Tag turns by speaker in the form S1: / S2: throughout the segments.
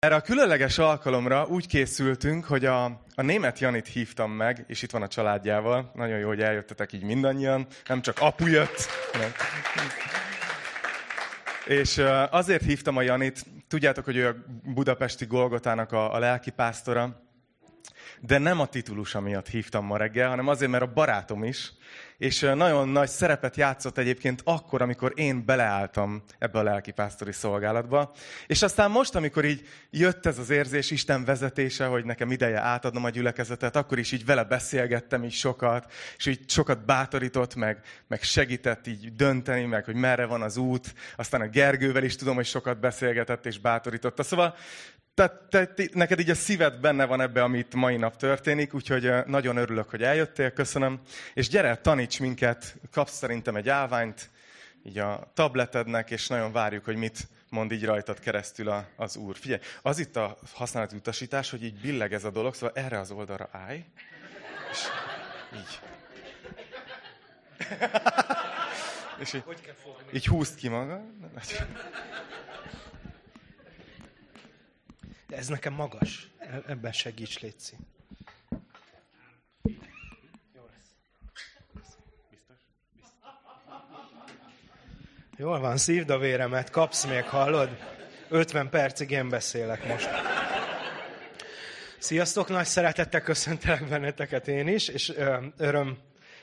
S1: Erre a különleges alkalomra úgy készültünk, hogy a, a német Janit hívtam meg, és itt van a családjával. Nagyon jó, hogy eljöttetek így mindannyian. Nem csak apu jött. Nem. És azért hívtam a Janit, tudjátok, hogy ő a budapesti Golgotának a, a lelkipásztora, de nem a titulusa miatt hívtam ma reggel, hanem azért, mert a barátom is, és nagyon nagy szerepet játszott egyébként akkor, amikor én beleálltam ebbe a lelkipásztori szolgálatba. És aztán most, amikor így jött ez az érzés, Isten vezetése, hogy nekem ideje átadnom a gyülekezetet, akkor is így vele beszélgettem így sokat, és így sokat bátorított, meg, meg segített így dönteni, meg hogy merre van az út. Aztán a Gergővel is tudom, hogy sokat beszélgetett és bátorította. Szóval tehát te, te, neked így a szíved benne van ebbe, amit mai nap történik, úgyhogy nagyon örülök, hogy eljöttél, köszönöm. És gyere, taníts minket, kapsz szerintem egy állványt, így a tabletednek, és nagyon várjuk, hogy mit mond így rajtad keresztül a, az Úr. Figyelj, az itt a használati utasítás, hogy így billeg ez a dolog, szóval erre az oldalra állj, és így. és így, így húzd ki magad.
S2: De ez nekem magas. E- ebben segíts, Léci. Jól van, szívd a véremet, kapsz még, hallod? 50 percig én beszélek most. Sziasztok, nagy szeretettel köszöntelek benneteket én is, és öröm,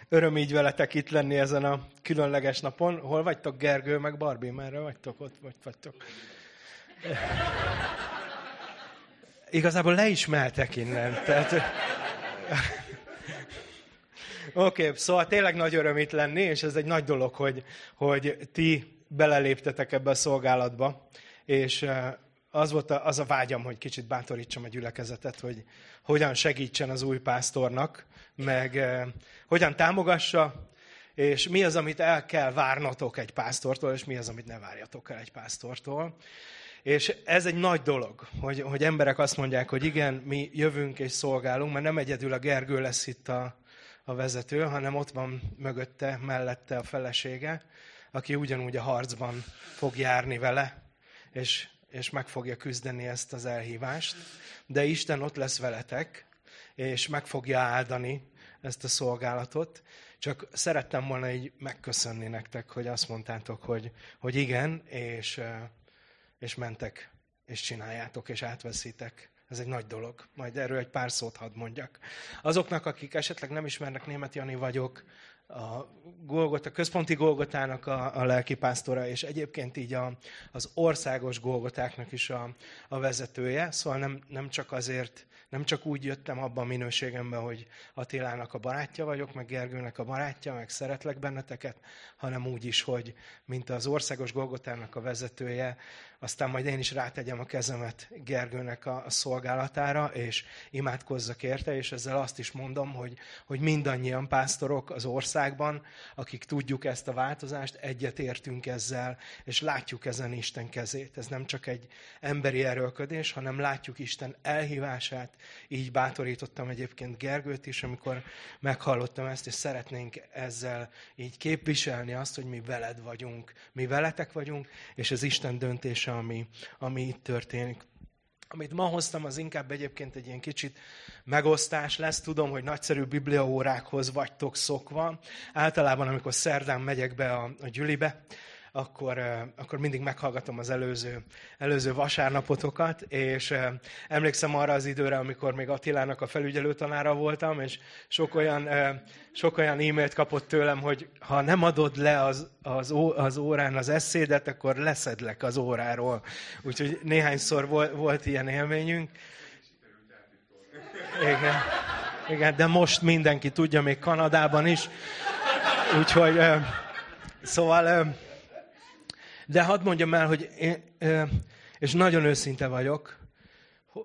S2: öröm így veletek itt lenni ezen a különleges napon. Hol vagytok, Gergő, meg Barbie? Merre vagytok? Ott vagy vagytok. Igazából le is meltek innen. Tehát... Oké, okay, szóval tényleg nagy öröm itt lenni, és ez egy nagy dolog, hogy, hogy ti beleléptetek ebbe a szolgálatba, és az volt a, az a vágyam, hogy kicsit bátorítsam a gyülekezetet, hogy hogyan segítsen az új pásztornak, meg eh, hogyan támogassa, és mi az, amit el kell várnatok egy pásztortól, és mi az, amit ne várjatok el egy pásztortól. És ez egy nagy dolog, hogy, hogy emberek azt mondják, hogy igen, mi jövünk és szolgálunk, mert nem egyedül a Gergő lesz itt a, a vezető, hanem ott van mögötte, mellette a felesége, aki ugyanúgy a harcban fog járni vele, és, és meg fogja küzdeni ezt az elhívást. De Isten ott lesz veletek, és meg fogja áldani ezt a szolgálatot. Csak szerettem volna így megköszönni nektek, hogy azt mondtátok, hogy, hogy igen, és és mentek, és csináljátok, és átveszitek. Ez egy nagy dolog. Majd erről egy pár szót hadd mondjak. Azoknak, akik esetleg nem ismernek, Német Jani vagyok, a Golgota, központi Golgotának a, a lelkipásztora, és egyébként így a, az országos Golgotáknak is a, a vezetője. Szóval nem, nem csak azért, nem csak úgy jöttem abban a minőségemben, hogy Attilának a barátja vagyok, meg Gergőnek a barátja, meg szeretlek benneteket, hanem úgy is, hogy mint az országos Golgotának a vezetője, aztán majd én is rátegyem a kezemet Gergőnek a, szolgálatára, és imádkozzak érte, és ezzel azt is mondom, hogy, hogy mindannyian pásztorok az országban, akik tudjuk ezt a változást, egyetértünk ezzel, és látjuk ezen Isten kezét. Ez nem csak egy emberi erőlködés, hanem látjuk Isten elhívását. Így bátorítottam egyébként Gergőt is, amikor meghallottam ezt, és szeretnénk ezzel így képviselni azt, hogy mi veled vagyunk, mi veletek vagyunk, és az Isten döntése ami, ami itt történik. Amit ma hoztam, az inkább egyébként egy ilyen kicsit megosztás lesz. Tudom, hogy nagyszerű bibliaórákhoz vagytok szokva. Általában, amikor szerdán megyek be a, a gyülibe, akkor, akkor mindig meghallgatom az előző, előző vasárnapotokat, és emlékszem arra az időre, amikor még Attilának a felügyelőtanára voltam, és sok olyan, sok olyan e-mailt kapott tőlem, hogy ha nem adod le az, az, ó, az órán az eszédet, akkor leszedlek az óráról. Úgyhogy néhányszor volt, volt ilyen élményünk. Igen. Igen, de most mindenki tudja, még Kanadában is. Úgyhogy, szóval de hadd mondjam el, hogy én, és nagyon őszinte vagyok,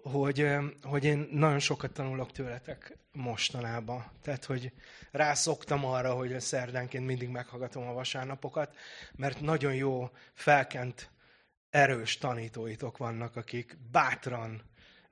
S2: hogy, hogy én nagyon sokat tanulok tőletek mostanában. Tehát, hogy rászoktam arra, hogy a szerdánként mindig meghallgatom a vasárnapokat, mert nagyon jó, felkent, erős tanítóitok vannak, akik bátran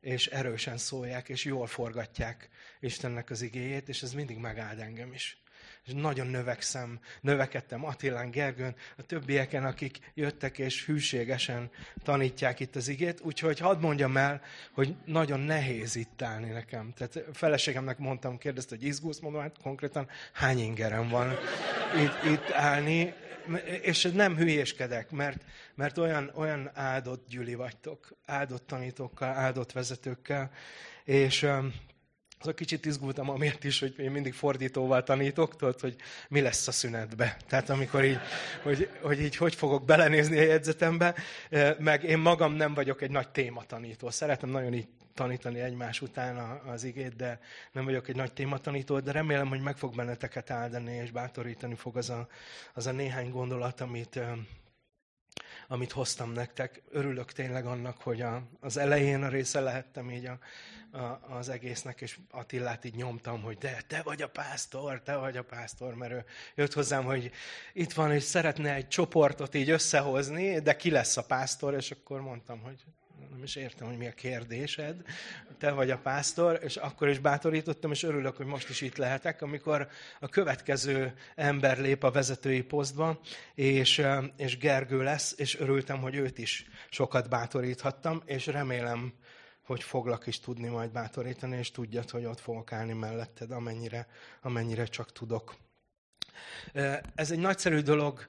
S2: és erősen szólják, és jól forgatják Istennek az igéjét, és ez mindig megáld engem is. És nagyon növekszem, növekedtem Attilán, Gergőn, a többieken, akik jöttek és hűségesen tanítják itt az igét, úgyhogy hadd mondjam el, hogy nagyon nehéz itt állni nekem. Tehát feleségemnek mondtam, kérdezte, hogy izgulsz, mondom, hát konkrétan hány ingerem van itt, itt állni, és nem hülyéskedek, mert, mert olyan, olyan áldott gyüli vagytok, áldott tanítókkal, áldott vezetőkkel, és az a kicsit izgultam amiért is, hogy én mindig fordítóval tanítok, tudod, hogy mi lesz a szünetbe. Tehát amikor így, hogy, hogy így hogy fogok belenézni a jegyzetembe, meg én magam nem vagyok egy nagy tématanító. Szeretem nagyon így tanítani egymás után az igét, de nem vagyok egy nagy tématanító, de remélem, hogy meg fog benneteket áldani, és bátorítani fog az a, az a néhány gondolat, amit, amit hoztam nektek. Örülök tényleg annak, hogy a, az elején a része lehettem így a, a, az egésznek, és Attillát így nyomtam, hogy de, te vagy a pásztor, te vagy a pásztor, mert ő jött hozzám, hogy itt van, és szeretne egy csoportot így összehozni, de ki lesz a pásztor, és akkor mondtam, hogy nem is értem, hogy mi a kérdésed, te vagy a pásztor, és akkor is bátorítottam, és örülök, hogy most is itt lehetek, amikor a következő ember lép a vezetői posztba, és, és Gergő lesz, és örültem, hogy őt is sokat bátoríthattam, és remélem, hogy foglak is tudni majd bátorítani, és tudjad, hogy ott fogok állni melletted, amennyire, amennyire csak tudok. Ez egy nagyszerű dolog,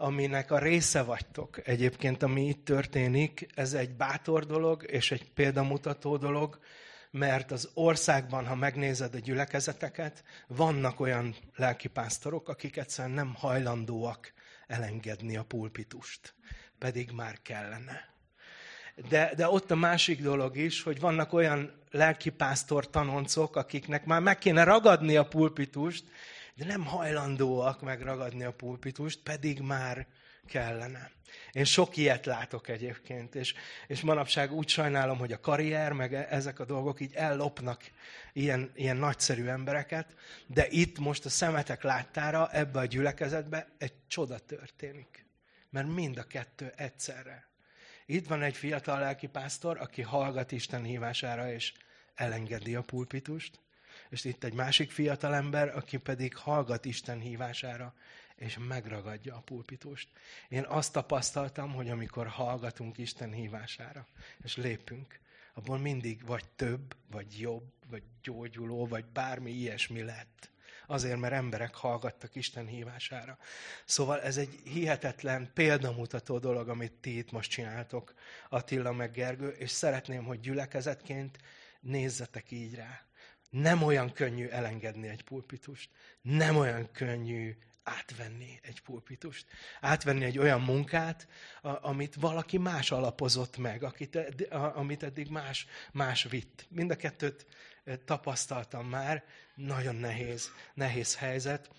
S2: aminek a része vagytok egyébként, ami itt történik. Ez egy bátor dolog, és egy példamutató dolog, mert az országban, ha megnézed a gyülekezeteket, vannak olyan lelkipásztorok, akik egyszerűen nem hajlandóak elengedni a pulpitust, pedig már kellene. De, de ott a másik dolog is, hogy vannak olyan lelkipásztor tanoncok, akiknek már meg kéne ragadni a pulpitust, de nem hajlandóak megragadni a pulpitust, pedig már kellene. Én sok ilyet látok egyébként, és, és manapság úgy sajnálom, hogy a karrier, meg e- ezek a dolgok így ellopnak ilyen, ilyen nagyszerű embereket, de itt most a szemetek láttára, ebbe a gyülekezetbe egy csoda történik. Mert mind a kettő egyszerre. Itt van egy fiatal lelkipásztor, aki hallgat Isten hívására, és elengedi a pulpitust, és itt egy másik fiatal ember, aki pedig hallgat Isten hívására, és megragadja a pulpitust. Én azt tapasztaltam, hogy amikor hallgatunk Isten hívására, és lépünk, abból mindig vagy több, vagy jobb, vagy gyógyuló, vagy bármi ilyesmi lett. Azért, mert emberek hallgattak Isten hívására. Szóval ez egy hihetetlen, példamutató dolog, amit ti itt most csináltok, Attila meg Gergő, és szeretném, hogy gyülekezetként nézzetek így rá. Nem olyan könnyű elengedni egy pulpitust. Nem olyan könnyű átvenni egy pulpitust. Átvenni egy olyan munkát, amit valaki más alapozott meg, amit eddig más, más vitt. Mind a kettőt eh, tapasztaltam már. Nagyon nehéz, nehéz helyzet.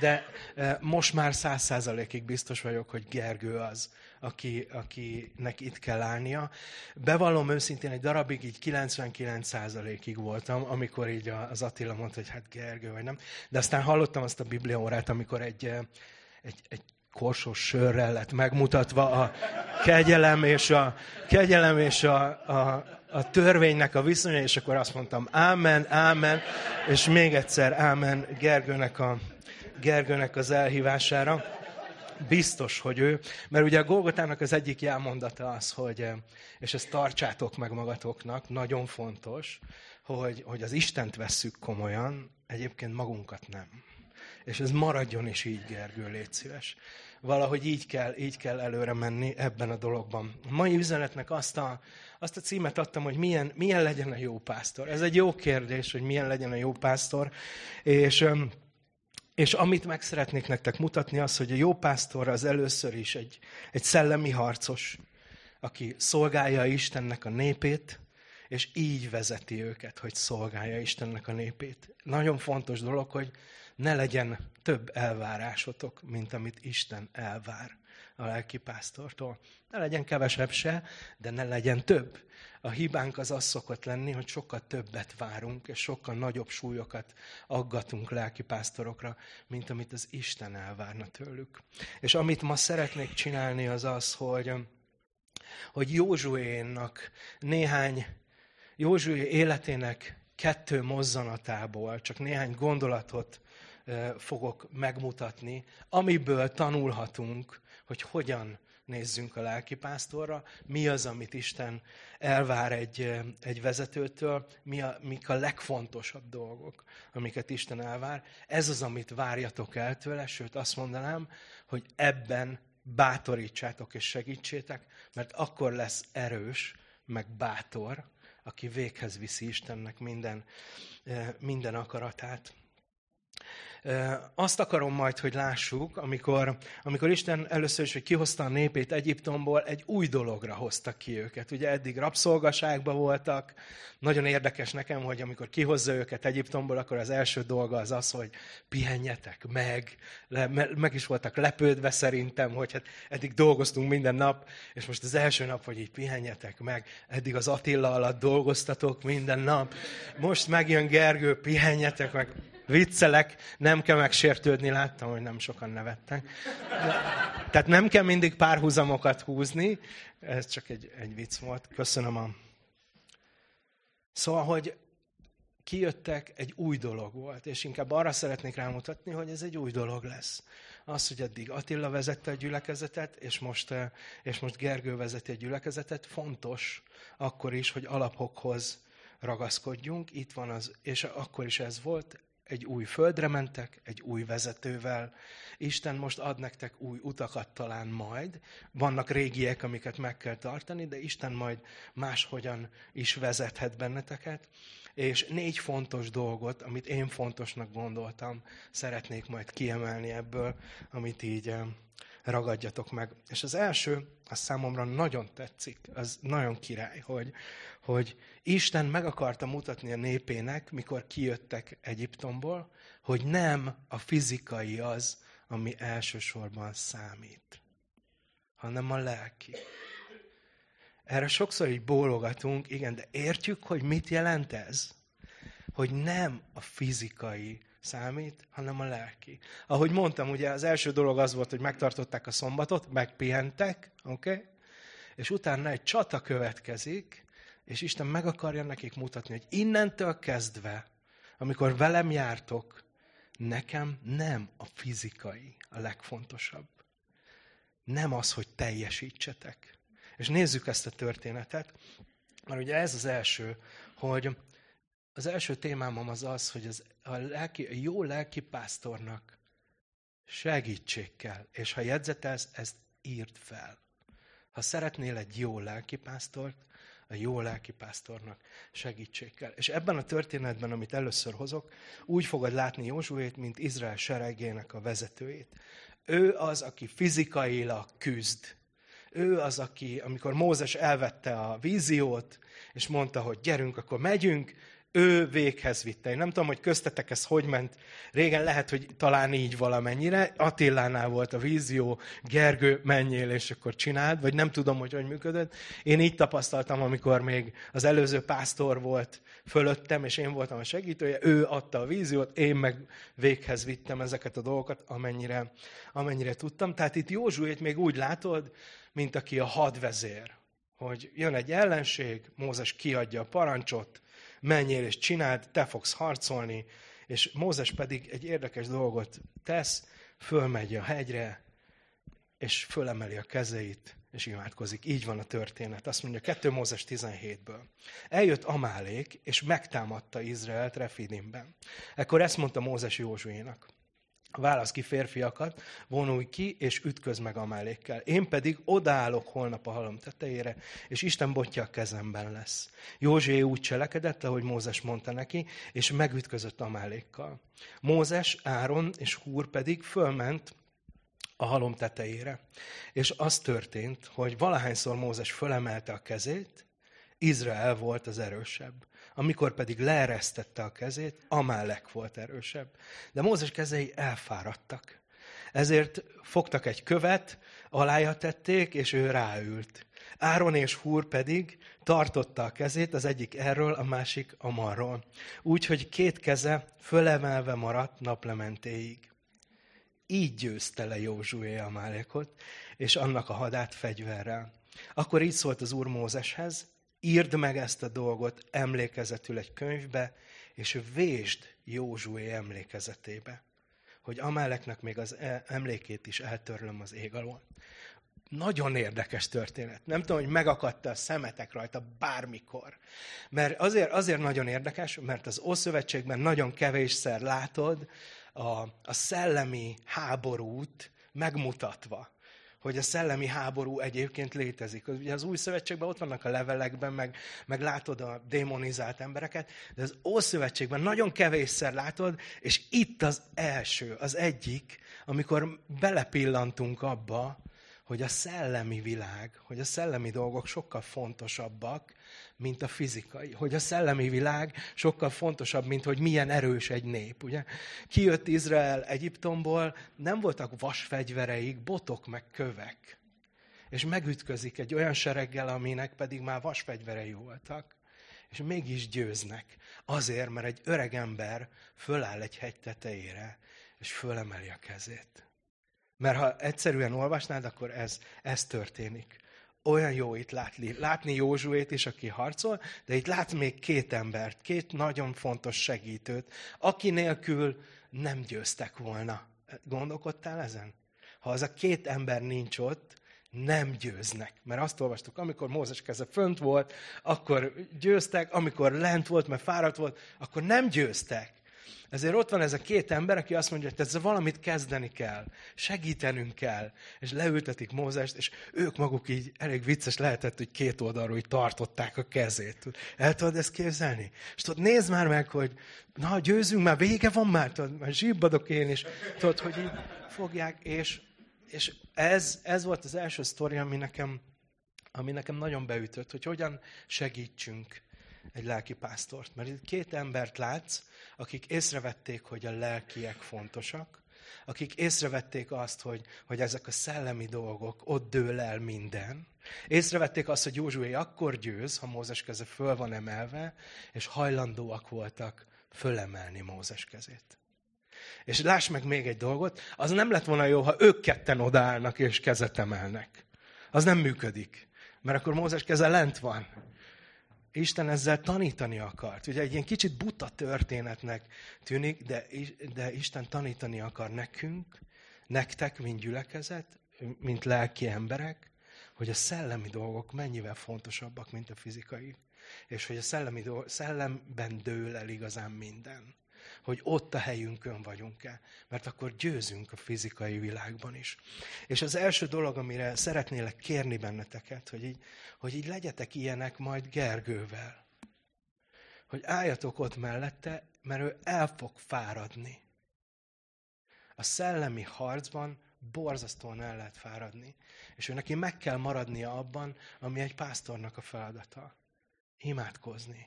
S2: De eh, most már száz százalékig biztos vagyok, hogy Gergő az, aki, akinek itt kell állnia. Bevallom őszintén, egy darabig így 99%-ig voltam, amikor így az Attila mondta, hogy hát Gergő vagy nem. De aztán hallottam azt a bibliaórát, amikor egy, eh, egy, egy korsos sörrel lett megmutatva a kegyelem és a, kegyelem és a, a, a törvénynek a viszonya, és akkor azt mondtam, ámen, ámen, és még egyszer ámen Gergőnek, a, Gergőnek az elhívására. Biztos, hogy ő, mert ugye a Golgotának az egyik jelmondata az, hogy, eh, és ezt tartsátok meg magatoknak, nagyon fontos, hogy, hogy az Istent vesszük komolyan, egyébként magunkat nem. És ez maradjon is így, Gergő, légy szíves. Valahogy így kell, így kell előre menni ebben a dologban. A mai üzenetnek azt a, azt a címet adtam, hogy milyen, milyen legyen a jó pásztor. Ez egy jó kérdés, hogy milyen legyen a jó pásztor. És és amit meg szeretnék nektek mutatni, az, hogy a jó pásztor az először is egy, egy szellemi harcos, aki szolgálja Istennek a népét, és így vezeti őket, hogy szolgálja Istennek a népét. Nagyon fontos dolog, hogy ne legyen több elvárásotok, mint amit Isten elvár a lelkipásztortól. Ne legyen kevesebb se, de ne legyen több. A hibánk az az szokott lenni, hogy sokkal többet várunk, és sokkal nagyobb súlyokat aggatunk lelkipásztorokra, mint amit az Isten elvárna tőlük. És amit ma szeretnék csinálni, az az, hogy, hogy Józsuénak néhány, Józsué életének kettő mozzanatából csak néhány gondolatot fogok megmutatni, amiből tanulhatunk, hogy hogyan nézzünk a lelkipásztorra, mi az, amit Isten elvár egy, egy vezetőtől, mi a, mik a legfontosabb dolgok, amiket Isten elvár. Ez az, amit várjatok el tőle, sőt azt mondanám, hogy ebben bátorítsátok és segítsétek, mert akkor lesz erős, meg bátor, aki véghez viszi Istennek minden, minden akaratát. Azt akarom majd, hogy lássuk, amikor, amikor Isten először is, hogy kihozta a népét Egyiptomból, egy új dologra hozta ki őket. Ugye eddig rabszolgaságban voltak. Nagyon érdekes nekem, hogy amikor kihozza őket Egyiptomból, akkor az első dolga az az, hogy pihenjetek meg. Meg is voltak lepődve szerintem, hogy hát eddig dolgoztunk minden nap, és most az első nap, hogy így pihenjetek meg. Eddig az Attila alatt dolgoztatok minden nap. Most megjön Gergő, pihenjetek meg viccelek, nem kell megsértődni, láttam, hogy nem sokan nevettek. De, tehát nem kell mindig párhuzamokat húzni, ez csak egy, egy vicc volt. Köszönöm a... Szóval, hogy kijöttek, egy új dolog volt, és inkább arra szeretnék rámutatni, hogy ez egy új dolog lesz. Az, hogy eddig Attila vezette a gyülekezetet, és most, és most Gergő vezeti a gyülekezetet, fontos akkor is, hogy alapokhoz ragaszkodjunk. Itt van az, és akkor is ez volt, egy új földre mentek, egy új vezetővel. Isten most ad nektek új utakat talán majd. Vannak régiek, amiket meg kell tartani, de Isten majd máshogyan is vezethet benneteket. És négy fontos dolgot, amit én fontosnak gondoltam, szeretnék majd kiemelni ebből, amit így eh, ragadjatok meg. És az első, az számomra nagyon tetszik, az nagyon király, hogy, hogy Isten meg akarta mutatni a népének, mikor kijöttek Egyiptomból, hogy nem a fizikai az, ami elsősorban számít, hanem a lelki. Erre sokszor így bólogatunk, igen, de értjük, hogy mit jelent ez? Hogy nem a fizikai számít, hanem a lelki. Ahogy mondtam, ugye az első dolog az volt, hogy megtartották a szombatot, megpihentek, oké? Okay? És utána egy csata következik, és Isten meg akarja nekik mutatni, hogy innentől kezdve, amikor velem jártok, nekem nem a fizikai a legfontosabb. Nem az, hogy teljesítsetek. És nézzük ezt a történetet, mert ugye ez az első, hogy az első témám az az, hogy az, a, lelki, a jó lelki pásztornak segítség kell. És ha jegyzetelsz, ezt írd fel. Ha szeretnél egy jó lelkipásztort, a jó lelkipásztornak segítség kell. És ebben a történetben, amit először hozok, úgy fogod látni Józsuét, mint Izrael seregének a vezetőjét. Ő az, aki fizikailag küzd. Ő az, aki, amikor Mózes elvette a víziót, és mondta, hogy gyerünk, akkor megyünk, ő véghez vitte. Én nem tudom, hogy köztetek ez hogy ment. Régen lehet, hogy talán így valamennyire. Attilánál volt a vízió, Gergő, menjél, és akkor csináld, vagy nem tudom, hogy hogy működött. Én így tapasztaltam, amikor még az előző pásztor volt fölöttem, és én voltam a segítője, ő adta a víziót, én meg véghez vittem ezeket a dolgokat, amennyire, amennyire tudtam. Tehát itt Józsuét még úgy látod, mint aki a hadvezér, hogy jön egy ellenség, Mózes kiadja a parancsot, menjél és csináld, te fogsz harcolni, és Mózes pedig egy érdekes dolgot tesz, fölmegy a hegyre, és fölemeli a kezeit, és imádkozik. Így van a történet. Azt mondja 2 Mózes 17-ből. Eljött Amálék, és megtámadta Izraelt Refidimben. Ekkor ezt mondta Mózes Józsuénak. Válasz ki férfiakat, vonulj ki, és ütköz meg Amálékkel. Én pedig odaállok holnap a halom tetejére, és Isten botja a kezemben lesz. Józsué úgy cselekedett, ahogy Mózes mondta neki, és megütközött Amálékkal. Mózes, Áron és Húr pedig fölment a halom tetejére. És az történt, hogy valahányszor Mózes fölemelte a kezét, Izrael volt az erősebb. Amikor pedig leeresztette a kezét, Amálek volt erősebb. De Mózes kezei elfáradtak. Ezért fogtak egy követ, alája tették, és ő ráült. Áron és Húr pedig tartotta a kezét, az egyik erről, a másik amarról. Úgy, hogy két keze fölemelve maradt naplementéig. Így győzte le Józsué Amálekot, és annak a hadát fegyverrel. Akkor így szólt az Úr Mózeshez, írd meg ezt a dolgot emlékezetül egy könyvbe, és vésd Józsué emlékezetébe. hogy Amáleknek még az e- emlékét is eltörlöm az ég alól. Nagyon érdekes történet. Nem tudom, hogy megakadta a szemetek rajta bármikor. Mert azért, azért nagyon érdekes, mert az Ószövetségben nagyon kevésszer látod a, a szellemi háborút megmutatva hogy a szellemi háború egyébként létezik. Ugye az új szövetségben ott vannak a levelekben, meg, meg látod a démonizált embereket, de az Ószövetségben nagyon kevésszer látod, és itt az első, az egyik, amikor belepillantunk abba, hogy a szellemi világ, hogy a szellemi dolgok sokkal fontosabbak, mint a fizikai. Hogy a szellemi világ sokkal fontosabb, mint hogy milyen erős egy nép. Ugye? Kijött Izrael Egyiptomból, nem voltak vasfegyvereik, botok meg kövek. És megütközik egy olyan sereggel, aminek pedig már vasfegyverei voltak. És mégis győznek. Azért, mert egy öreg ember föláll egy hegy tetejére, és fölemeli a kezét. Mert ha egyszerűen olvasnád, akkor ez, ez történik. Olyan jó itt látni, látni Józsuét is, aki harcol, de itt lát még két embert, két nagyon fontos segítőt, aki nélkül nem győztek volna. Gondolkodtál ezen? Ha az a két ember nincs ott, nem győznek. Mert azt olvastuk, amikor Mózes keze fönt volt, akkor győztek, amikor lent volt, mert fáradt volt, akkor nem győztek. Ezért ott van ez a két ember, aki azt mondja, hogy ezzel valamit kezdeni kell, segítenünk kell. És leültetik Mózest, és ők maguk így elég vicces lehetett, hogy két oldalról így tartották a kezét. El tudod ezt képzelni? És tudod, nézd már meg, hogy na, győzünk már, vége van már, tudod, már zsibbadok én is. Tudod, hogy így fogják, és, és ez, ez volt az első sztori, ami nekem, ami nekem nagyon beütött, hogy hogyan segítsünk egy lelki pásztort. Mert itt két embert látsz, akik észrevették, hogy a lelkiek fontosak, akik észrevették azt, hogy, hogy ezek a szellemi dolgok, ott dől el minden. Észrevették azt, hogy Józsué akkor győz, ha Mózes keze föl van emelve, és hajlandóak voltak fölemelni Mózes kezét. És láss meg még egy dolgot, az nem lett volna jó, ha ők ketten odaállnak és kezet emelnek. Az nem működik. Mert akkor Mózes keze lent van. Isten ezzel tanítani akart. Ugye egy ilyen kicsit buta történetnek tűnik, de, de Isten tanítani akar nekünk, nektek, mint gyülekezet, mint lelki emberek, hogy a szellemi dolgok mennyivel fontosabbak, mint a fizikai. És hogy a szellemi dolgok, szellemben dől el igazán minden hogy ott a helyünkön vagyunk-e, mert akkor győzünk a fizikai világban is. És az első dolog, amire szeretnélek kérni benneteket, hogy így, hogy így legyetek ilyenek majd Gergővel. Hogy álljatok ott mellette, mert ő el fog fáradni. A szellemi harcban borzasztóan el lehet fáradni. És ő neki meg kell maradnia abban, ami egy pásztornak a feladata. Imádkozni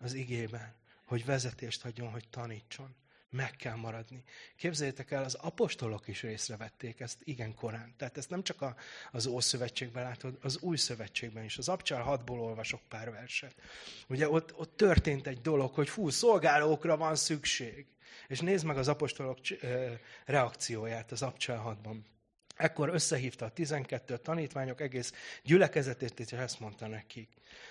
S2: az igében hogy vezetést adjon, hogy tanítson. Meg kell maradni. Képzeljétek el, az apostolok is észrevették ezt igen korán. Tehát ezt nem csak a, az Ószövetségben látod, az Új Szövetségben is. Az Abcsár 6-ból olvasok pár verset. Ugye ott, ott történt egy dolog, hogy fú, szolgálókra van szükség. És nézd meg az apostolok reakcióját az Abcsár 6-ban. Ekkor összehívta a 12 tanítványok egész gyülekezetét, és ezt mondta nekik.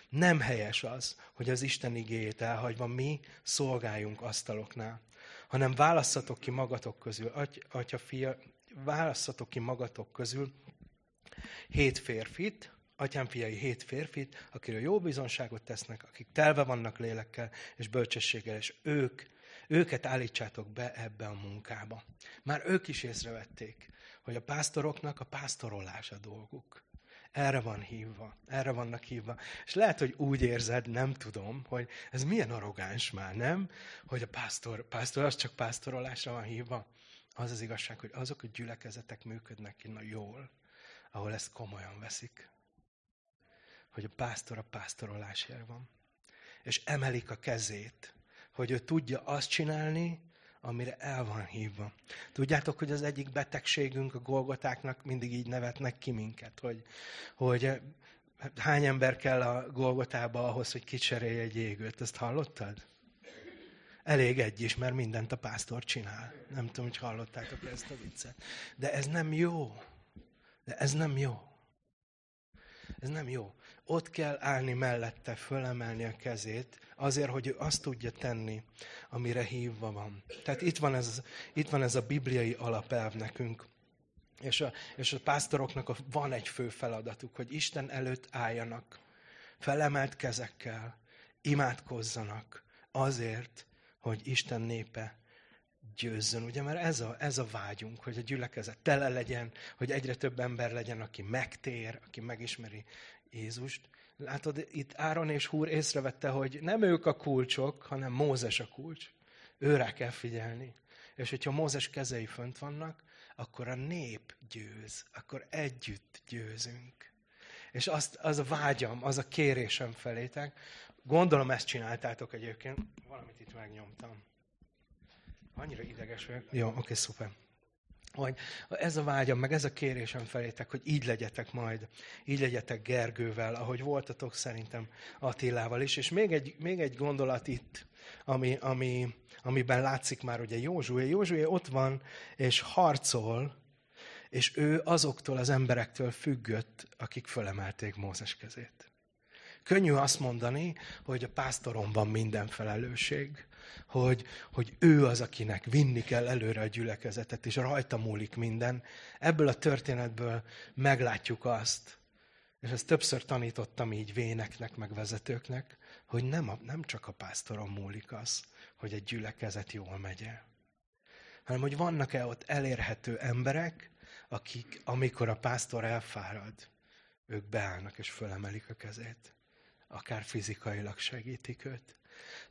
S2: Nem helyes az, hogy az Isten igéjét elhagyva mi szolgáljunk asztaloknál, hanem válasszatok ki magatok közül, atya, fia, válasszatok ki magatok közül hét férfit, atyám fiai hét férfit, akiről jó bizonságot tesznek, akik telve vannak lélekkel és bölcsességgel, és ők, őket állítsátok be ebbe a munkába. Már ők is észrevették, hogy a pásztoroknak a pásztorolás a dolguk. Erre van hívva, erre vannak hívva. És lehet, hogy úgy érzed, nem tudom, hogy ez milyen arrogáns már, nem? Hogy a pásztor, pásztor az csak pásztorolásra van hívva. Az az igazság, hogy azok a gyülekezetek működnek na jól, ahol ezt komolyan veszik. Hogy a pásztor a pásztorolásért van. És emelik a kezét, hogy ő tudja azt csinálni, amire el van hívva. Tudjátok, hogy az egyik betegségünk a Golgotáknak mindig így nevetnek ki minket, hogy, hogy hány ember kell a Golgotába ahhoz, hogy kicserélje egy égőt. Ezt hallottad? Elég egy is, mert mindent a pásztor csinál. Nem tudom, hogy hallottátok ezt a viccet. De ez nem jó. De ez nem jó. Ez nem jó. Ott kell állni mellette, fölemelni a kezét, azért, hogy ő azt tudja tenni, amire hívva van. Tehát itt van ez, itt van ez a bibliai alapelv nekünk. És a, és a pásztoroknak a, van egy fő feladatuk, hogy Isten előtt álljanak, felemelt kezekkel, imádkozzanak azért, hogy Isten népe győzzön, ugye, mert ez a, ez a vágyunk, hogy a gyülekezet tele legyen, hogy egyre több ember legyen, aki megtér, aki megismeri Jézust. Látod, itt Áron és Húr észrevette, hogy nem ők a kulcsok, hanem Mózes a kulcs. Őre kell figyelni. És hogyha Mózes kezei fönt vannak, akkor a nép győz, akkor együtt győzünk. És azt, az a vágyam, az a kérésem felétek, gondolom ezt csináltátok egyébként, valamit itt megnyomtam. Annyira ideges vagyok. Jó, oké, szuper. Hogy ez a vágyam, meg ez a kérésem felétek, hogy így legyetek majd, így legyetek Gergővel, ahogy voltatok szerintem Attilával is. És még egy, még egy gondolat itt, ami, ami, amiben látszik már ugye Józsué. Józsué ott van, és harcol, és ő azoktól az emberektől függött, akik fölemelték Mózes kezét. Könnyű azt mondani, hogy a pásztoron van minden felelősség, hogy, hogy ő az, akinek vinni kell előre a gyülekezetet, és rajta múlik minden. Ebből a történetből meglátjuk azt, és ezt többször tanítottam így véneknek, meg vezetőknek, hogy nem, a, nem csak a pásztoron múlik az, hogy egy gyülekezet jól megy el. Hanem, hogy vannak-e ott elérhető emberek, akik, amikor a pásztor elfárad, ők beállnak és fölemelik a kezét. Akár fizikailag segítik őt.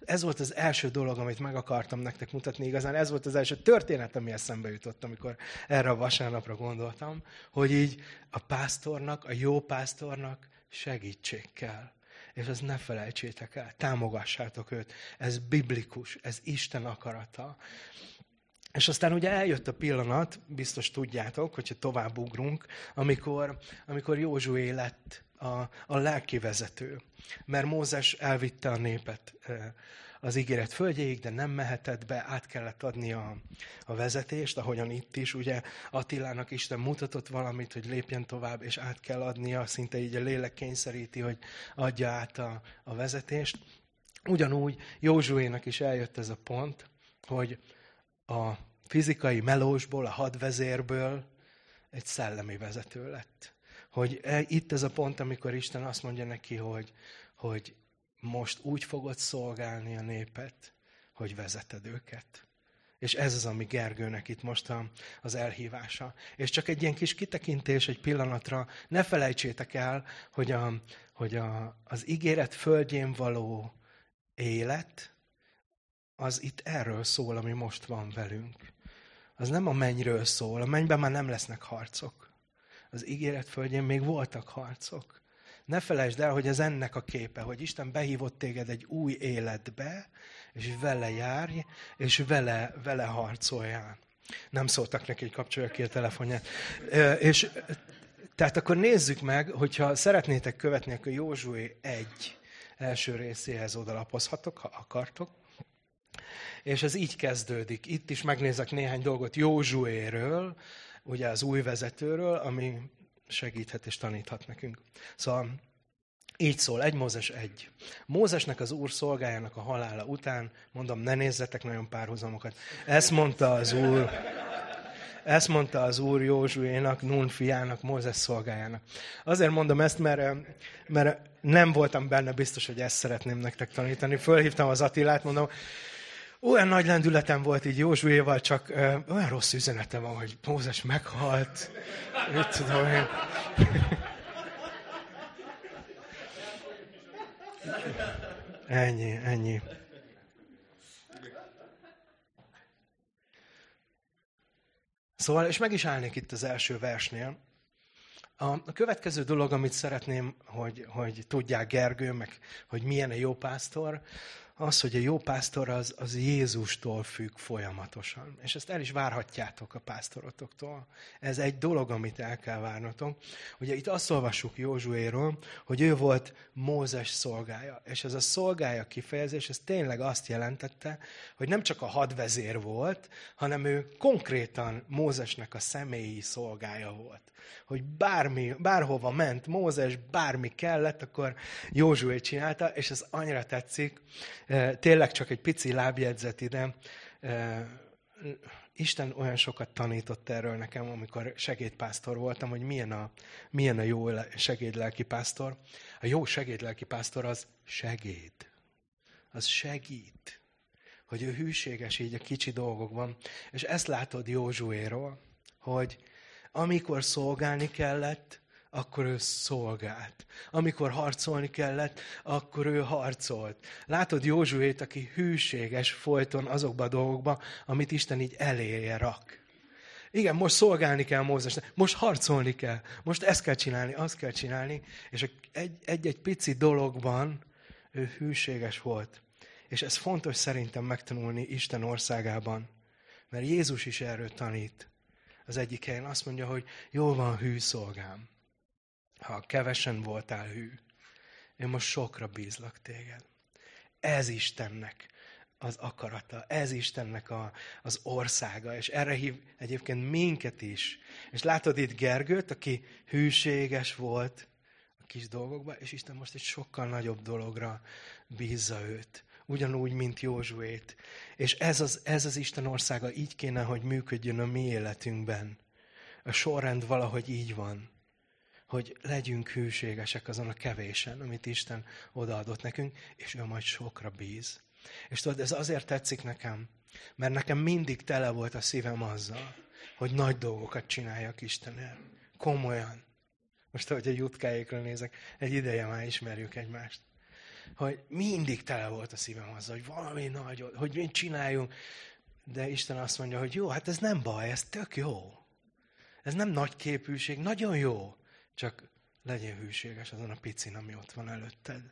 S2: Ez volt az első dolog, amit meg akartam nektek mutatni. Igazán ez volt az első történet, ami eszembe jutott, amikor erre a vasárnapra gondoltam, hogy így a pásztornak, a jó pásztornak segítség kell. És ezt ne felejtsétek el, támogassátok őt. Ez biblikus, ez Isten akarata. És aztán ugye eljött a pillanat, biztos tudjátok, hogyha tovább ugrunk, amikor, amikor Józsué lett a, a lelki vezető. Mert Mózes elvitte a népet az ígéret földjéig, de nem mehetett be, át kellett adni a, a vezetést, ahogyan itt is, ugye Attilának Isten mutatott valamit, hogy lépjen tovább, és át kell adnia, szinte így a lélek kényszeríti, hogy adja át a, a vezetést. Ugyanúgy Józsuénak is eljött ez a pont, hogy a fizikai melósból, a hadvezérből egy szellemi vezető lett. Hogy e, itt ez a pont, amikor Isten azt mondja neki, hogy, hogy most úgy fogod szolgálni a népet, hogy vezeted őket. És ez az, ami Gergőnek itt most a, az elhívása. És csak egy ilyen kis kitekintés egy pillanatra, ne felejtsétek el, hogy, a, hogy a, az ígéret földjén való élet, az itt erről szól, ami most van velünk. Az nem a mennyről szól, a mennyben már nem lesznek harcok. Az ígéret földjén még voltak harcok. Ne felejtsd el, hogy ez ennek a képe, hogy Isten behívott téged egy új életbe, és vele járj, és vele, vele harcoljál. Nem szóltak neki, hogy kapcsolja ki a telefonját. És tehát akkor nézzük meg, hogyha szeretnétek követni, akkor Józsué egy első részéhez odalapozhatok, ha akartok. És ez így kezdődik. Itt is megnézek néhány dolgot Józsuéről, ugye az új vezetőről, ami segíthet és taníthat nekünk. Szóval így szól, egy Mózes egy. Mózesnek az úr szolgájának a halála után, mondom, ne nézzetek nagyon párhuzamokat, ezt mondta az úr, ezt mondta az úr Józsuénak, Nun fiának, Mózes szolgájának. Azért mondom ezt, mert, mert nem voltam benne biztos, hogy ezt szeretném nektek tanítani. Fölhívtam az Attilát, mondom, olyan nagy lendületem volt így Józsuéval, csak ö, olyan rossz üzenete van, hogy Mózes meghalt. Mit tudom én. Ennyi, ennyi. Szóval, és meg is állnék itt az első versnél. A következő dolog, amit szeretném, hogy, hogy tudják Gergő, meg hogy milyen a jó pásztor, az, hogy a jó pásztor az, az Jézustól függ folyamatosan. És ezt el is várhatjátok a pásztorotoktól. Ez egy dolog, amit el kell várnotok. Ugye itt azt olvassuk Józsuéról, hogy ő volt Mózes szolgája. És ez a szolgája kifejezés, ez tényleg azt jelentette, hogy nem csak a hadvezér volt, hanem ő konkrétan Mózesnek a személyi szolgája volt hogy bármi, bárhova ment Mózes, bármi kellett, akkor Józsué csinálta, és ez annyira tetszik. Tényleg csak egy pici lábjegyzet ide. Isten olyan sokat tanított erről nekem, amikor segédpásztor voltam, hogy milyen a, milyen a jó segédlelki pásztor. A jó segédlelki pásztor az segéd. Az segít. Hogy ő hűséges így a kicsi dolgokban. És ezt látod Józsuéról, hogy amikor szolgálni kellett, akkor ő szolgált. Amikor harcolni kellett, akkor ő harcolt. Látod Józsuét, aki hűséges folyton azokba a dolgokba, amit Isten így eléje rak. Igen, most szolgálni kell Mózesnek, most harcolni kell, most ezt kell csinálni, azt kell csinálni, és egy-egy pici dologban ő hűséges volt. És ez fontos szerintem megtanulni Isten országában, mert Jézus is erről tanít az egyik helyen azt mondja, hogy jó van hű szolgám. Ha kevesen voltál hű, én most sokra bízlak téged. Ez Istennek az akarata, ez Istennek a, az országa, és erre hív egyébként minket is. És látod itt Gergőt, aki hűséges volt a kis dolgokban, és Isten most egy sokkal nagyobb dologra bízza őt ugyanúgy, mint Józsuét. És ez az, ez az Isten országa így kéne, hogy működjön a mi életünkben. A sorrend valahogy így van, hogy legyünk hűségesek azon a kevésen, amit Isten odaadott nekünk, és ő majd sokra bíz. És tudod, ez azért tetszik nekem, mert nekem mindig tele volt a szívem azzal, hogy nagy dolgokat csináljak Istenért. Komolyan. Most, ahogy a jutkáikra nézek, egy ideje már ismerjük egymást hogy mindig tele volt a szívem azzal, hogy valami nagy, hogy mi csináljunk. De Isten azt mondja, hogy jó, hát ez nem baj, ez tök jó. Ez nem nagy képűség, nagyon jó. Csak legyen hűséges azon a picin, ami ott van előtted.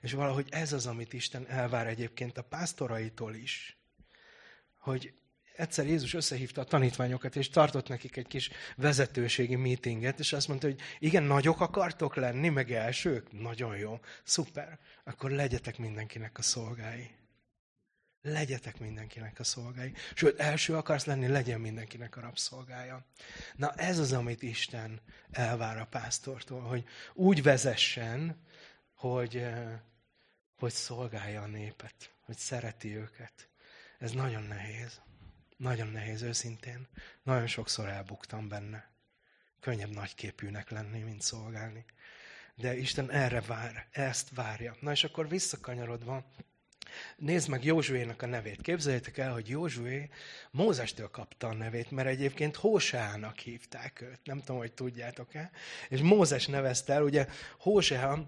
S2: És valahogy ez az, amit Isten elvár egyébként a pásztoraitól is. Hogy egyszer Jézus összehívta a tanítványokat, és tartott nekik egy kis vezetőségi meetinget, és azt mondta, hogy igen, nagyok akartok lenni, meg elsők? Nagyon jó, szuper. Akkor legyetek mindenkinek a szolgái. Legyetek mindenkinek a szolgái. Sőt, első akarsz lenni, legyen mindenkinek a rabszolgája. Na ez az, amit Isten elvár a pásztortól, hogy úgy vezessen, hogy, eh, hogy szolgálja a népet, hogy szereti őket. Ez nagyon nehéz. Nagyon nehéz, őszintén. Nagyon sokszor elbuktam benne. Könnyebb nagyképűnek lenni, mint szolgálni. De Isten erre vár, ezt várja. Na és akkor visszakanyarodva, Nézd meg Józsuénak a nevét. Képzeljétek el, hogy Józsué Mózestől kapta a nevét, mert egyébként Hóseának hívták őt. Nem tudom, hogy tudjátok-e. És Mózes nevezte el, ugye Hóseá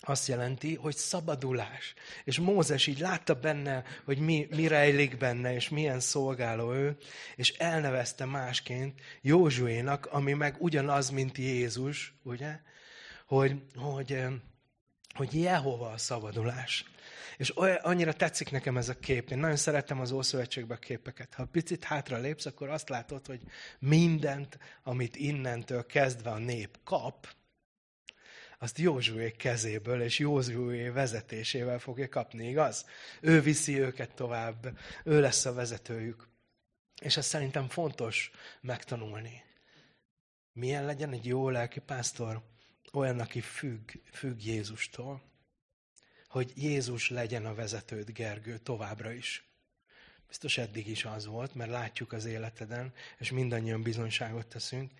S2: azt jelenti, hogy szabadulás. És Mózes így látta benne, hogy mi, mi rejlik benne, és milyen szolgáló ő, és elnevezte másként Józsuénak, ami meg ugyanaz, mint Jézus, ugye? Hogy, hogy, hogy Jehova a szabadulás. És olyan, annyira tetszik nekem ez a kép. Én nagyon szeretem az Ószövetségbe a képeket. Ha picit hátra lépsz, akkor azt látod, hogy mindent, amit innentől kezdve a nép kap, azt Józsué kezéből és Józsué vezetésével fogja kapni, igaz? Ő viszi őket tovább, ő lesz a vezetőjük. És ezt szerintem fontos megtanulni. Milyen legyen egy jó lelki pásztor? Olyan, aki függ, függ Jézustól. Hogy Jézus legyen a vezetőd, Gergő, továbbra is. Biztos eddig is az volt, mert látjuk az életeden, és mindannyian bizonyságot teszünk,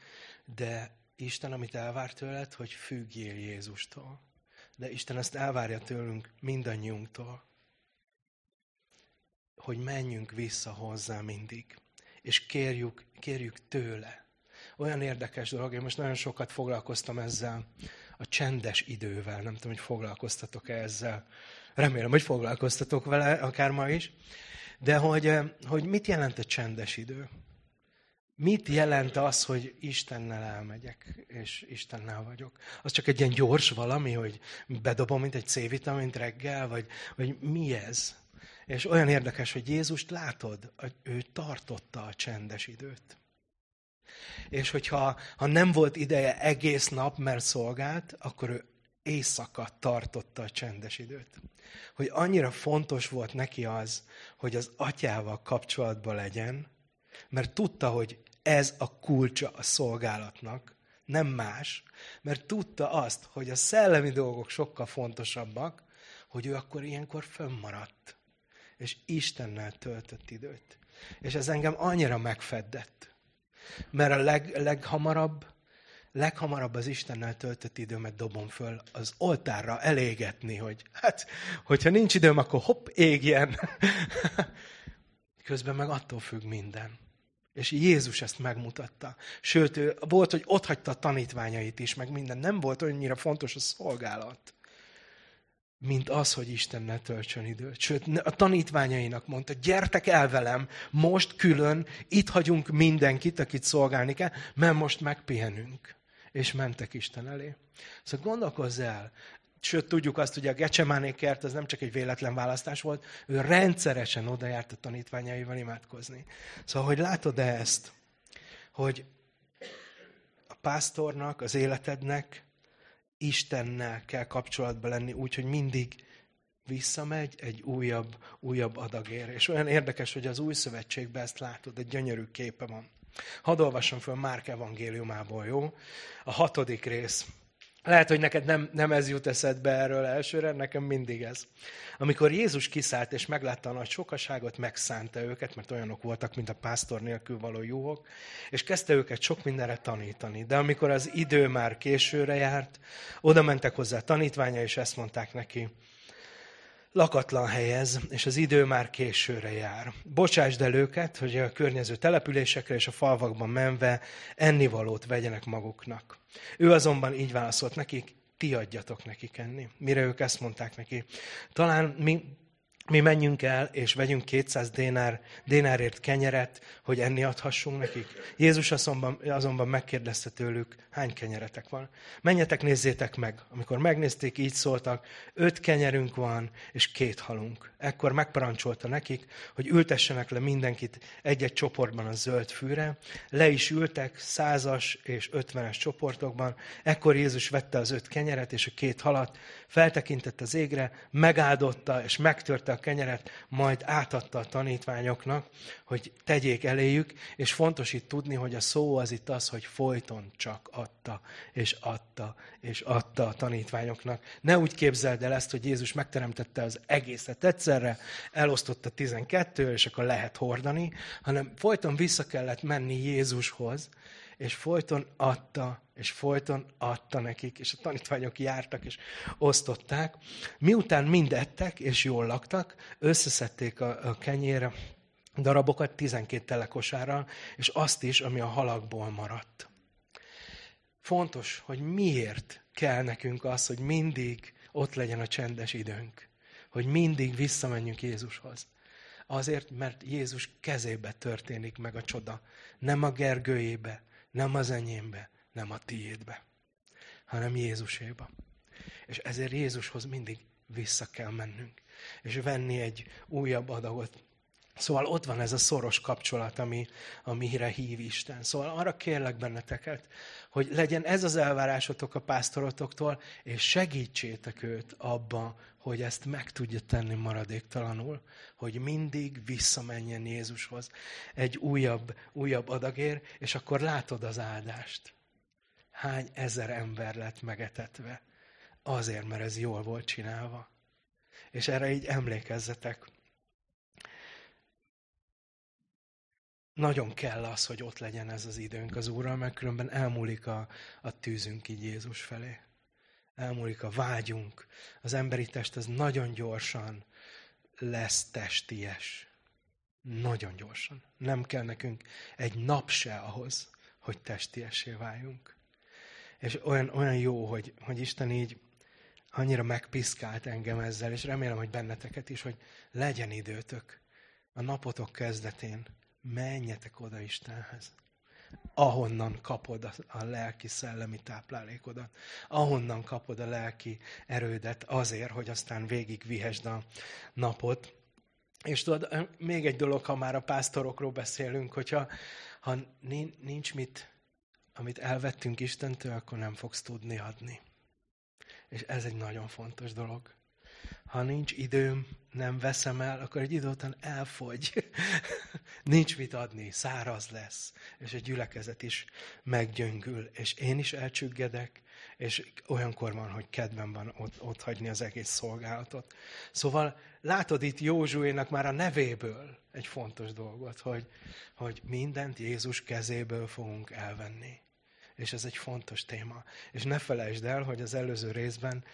S2: de Isten, amit elvár tőled, hogy függjél Jézustól. De Isten ezt elvárja tőlünk mindannyiunktól, hogy menjünk vissza hozzá mindig, és kérjük, kérjük tőle. Olyan érdekes dolog, én most nagyon sokat foglalkoztam ezzel, a csendes idővel. Nem tudom, hogy foglalkoztatok-e ezzel. Remélem, hogy foglalkoztatok vele, akár ma is. De hogy, hogy mit jelent a csendes idő? Mit jelent az, hogy Istennel elmegyek, és Istennel vagyok? Az csak egy ilyen gyors valami, hogy bedobom, mint egy C-vitamint reggel, vagy, vagy mi ez? És olyan érdekes, hogy Jézust látod, ő tartotta a csendes időt. És hogyha ha nem volt ideje egész nap, mert szolgált, akkor ő éjszaka tartotta a csendes időt. Hogy annyira fontos volt neki az, hogy az atyával kapcsolatban legyen, mert tudta, hogy ez a kulcsa a szolgálatnak, nem más, mert tudta azt, hogy a szellemi dolgok sokkal fontosabbak, hogy ő akkor ilyenkor fönnmaradt, és Istennel töltött időt. És ez engem annyira megfeddett. Mert a leg, leghamarabb, leghamarabb az Istennel töltött időmet dobom föl az oltárra elégetni, hogy hát, hogyha nincs időm, akkor hopp, égjen. Közben meg attól függ minden. És Jézus ezt megmutatta. Sőt, volt, hogy ott hagyta a tanítványait is, meg minden. Nem volt annyira fontos a szolgálat, mint az, hogy Isten ne töltsön időt. Sőt, a tanítványainak mondta, gyertek el velem, most külön, itt hagyunk mindenkit, akit szolgálni kell, mert most megpihenünk. És mentek Isten elé. Szóval gondolkozz el, Sőt, tudjuk azt, hogy a Gecsemáné kert az nem csak egy véletlen választás volt, ő rendszeresen oda járt a tanítványaival imádkozni. Szóval, hogy látod-e ezt, hogy a pásztornak, az életednek Istennel kell kapcsolatban lenni, úgy, hogy mindig visszamegy egy újabb, újabb adagér. És olyan érdekes, hogy az új szövetségben ezt látod, egy gyönyörű képe van. Hadd olvassam föl Márk evangéliumából, jó? A hatodik rész. Lehet, hogy neked nem, nem ez jut eszedbe erről elsőre, nekem mindig ez. Amikor Jézus kiszállt és meglátta a nagy sokaságot, megszánta őket, mert olyanok voltak, mint a pásztor nélkül való juhok, és kezdte őket sok mindenre tanítani. De amikor az idő már későre járt, oda mentek hozzá tanítványa, és ezt mondták neki, lakatlan helyez, és az idő már későre jár. Bocsásd el őket, hogy a környező településekre és a falvakban menve ennivalót vegyenek maguknak. Ő azonban így válaszolt nekik, ti adjatok nekik enni. Mire ők ezt mondták neki? Talán mi mi menjünk el, és vegyünk 200 dénár, dénárért kenyeret, hogy enni adhassunk nekik. Jézus azonban, azonban megkérdezte tőlük, hány kenyeretek van. Menjetek, nézzétek meg. Amikor megnézték, így szóltak, öt kenyerünk van, és két halunk. Ekkor megparancsolta nekik, hogy ültessenek le mindenkit egy-egy csoportban a zöld fűre. Le is ültek százas és ötvenes csoportokban. Ekkor Jézus vette az öt kenyeret és a két halat, feltekintett az égre, megáldotta és megtörte kenyeret, majd átadta a tanítványoknak, hogy tegyék eléjük, és fontos itt tudni, hogy a szó az itt az, hogy folyton csak adta, és adta, és adta a tanítványoknak. Ne úgy képzeld el ezt, hogy Jézus megteremtette az egészet egyszerre, elosztotta 12 és akkor lehet hordani, hanem folyton vissza kellett menni Jézushoz, és folyton adta, és folyton adta nekik, és a tanítványok jártak, és osztották. Miután mind ettek, és jól laktak, összeszedték a, a kenyére darabokat 12 telekosárral, és azt is, ami a halakból maradt. Fontos, hogy miért kell nekünk az, hogy mindig ott legyen a csendes időnk. Hogy mindig visszamenjünk Jézushoz. Azért, mert Jézus kezébe történik meg a csoda. Nem a Gergőjébe, nem az enyémbe, nem a tiédbe, hanem Jézuséba. És ezért Jézushoz mindig vissza kell mennünk, és venni egy újabb adagot. Szóval ott van ez a szoros kapcsolat, ami, amire hív Isten. Szóval arra kérlek benneteket, hogy legyen ez az elvárásotok a pásztorotoktól, és segítsétek őt abba, hogy ezt meg tudja tenni maradéktalanul, hogy mindig visszamenjen Jézushoz egy újabb, újabb adagér, és akkor látod az áldást. Hány ezer ember lett megetetve. Azért, mert ez jól volt csinálva. És erre így emlékezzetek. Nagyon kell az, hogy ott legyen ez az időnk az Úrral, mert különben elmúlik a, a tűzünk így Jézus felé elmúlik a vágyunk. Az emberi test az nagyon gyorsan lesz testies. Nagyon gyorsan. Nem kell nekünk egy nap se ahhoz, hogy testiessé váljunk. És olyan, olyan jó, hogy, hogy Isten így annyira megpiszkált engem ezzel, és remélem, hogy benneteket is, hogy legyen időtök a napotok kezdetén. Menjetek oda Istenhez. ahonnan kapod a, a lelki szellemi táplálékodat, ahonnan kapod a lelki erődet azért, hogy aztán végig vihesd a napot. És tudod, még egy dolog, ha már a pásztorokról beszélünk, hogyha ha nincs mit, amit elvettünk Istentől, akkor nem fogsz tudni adni. És ez egy nagyon fontos dolog. Ha nincs időm, nem veszem el, akkor egy idő után elfogy. nincs mit adni, száraz lesz. És a gyülekezet is meggyöngül. És én is elcsüggedek, és olyankor van, hogy kedvem van ott, ott hagyni az egész szolgálatot. Szóval látod itt Józsuénak már a nevéből egy fontos dolgot, hogy, hogy mindent Jézus kezéből fogunk elvenni. És ez egy fontos téma. És ne felejtsd el, hogy az előző részben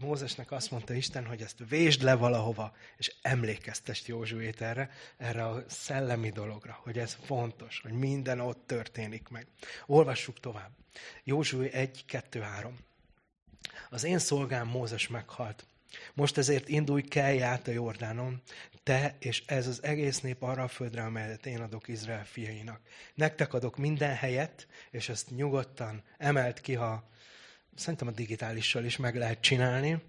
S2: Mózesnek azt mondta Isten, hogy ezt vésd le valahova, és emlékeztest Józsuét erre, erre a szellemi dologra, hogy ez fontos, hogy minden ott történik meg. Olvassuk tovább. Józsué 1, 2, 3. Az én szolgám Mózes meghalt. Most ezért indulj, kelj át a Jordánon, te és ez az egész nép arra a földre, amelyet én adok Izrael fiainak. Nektek adok minden helyet, és ezt nyugodtan emelt ki, ha szerintem a digitálissal is meg lehet csinálni.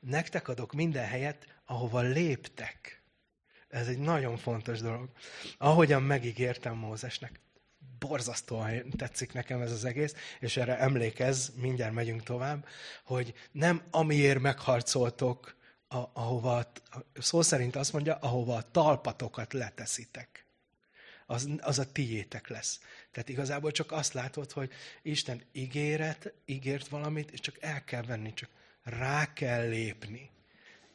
S2: Nektek adok minden helyet, ahova léptek. Ez egy nagyon fontos dolog. Ahogyan megígértem Mózesnek borzasztóan tetszik nekem ez az egész, és erre emlékez, mindjárt megyünk tovább, hogy nem amiért megharcoltok, a, ahova, szó szerint azt mondja, ahova a talpatokat leteszitek. Az, az a tiétek lesz. Tehát igazából csak azt látod, hogy Isten ígéret, ígért valamit, és csak el kell venni, csak rá kell lépni.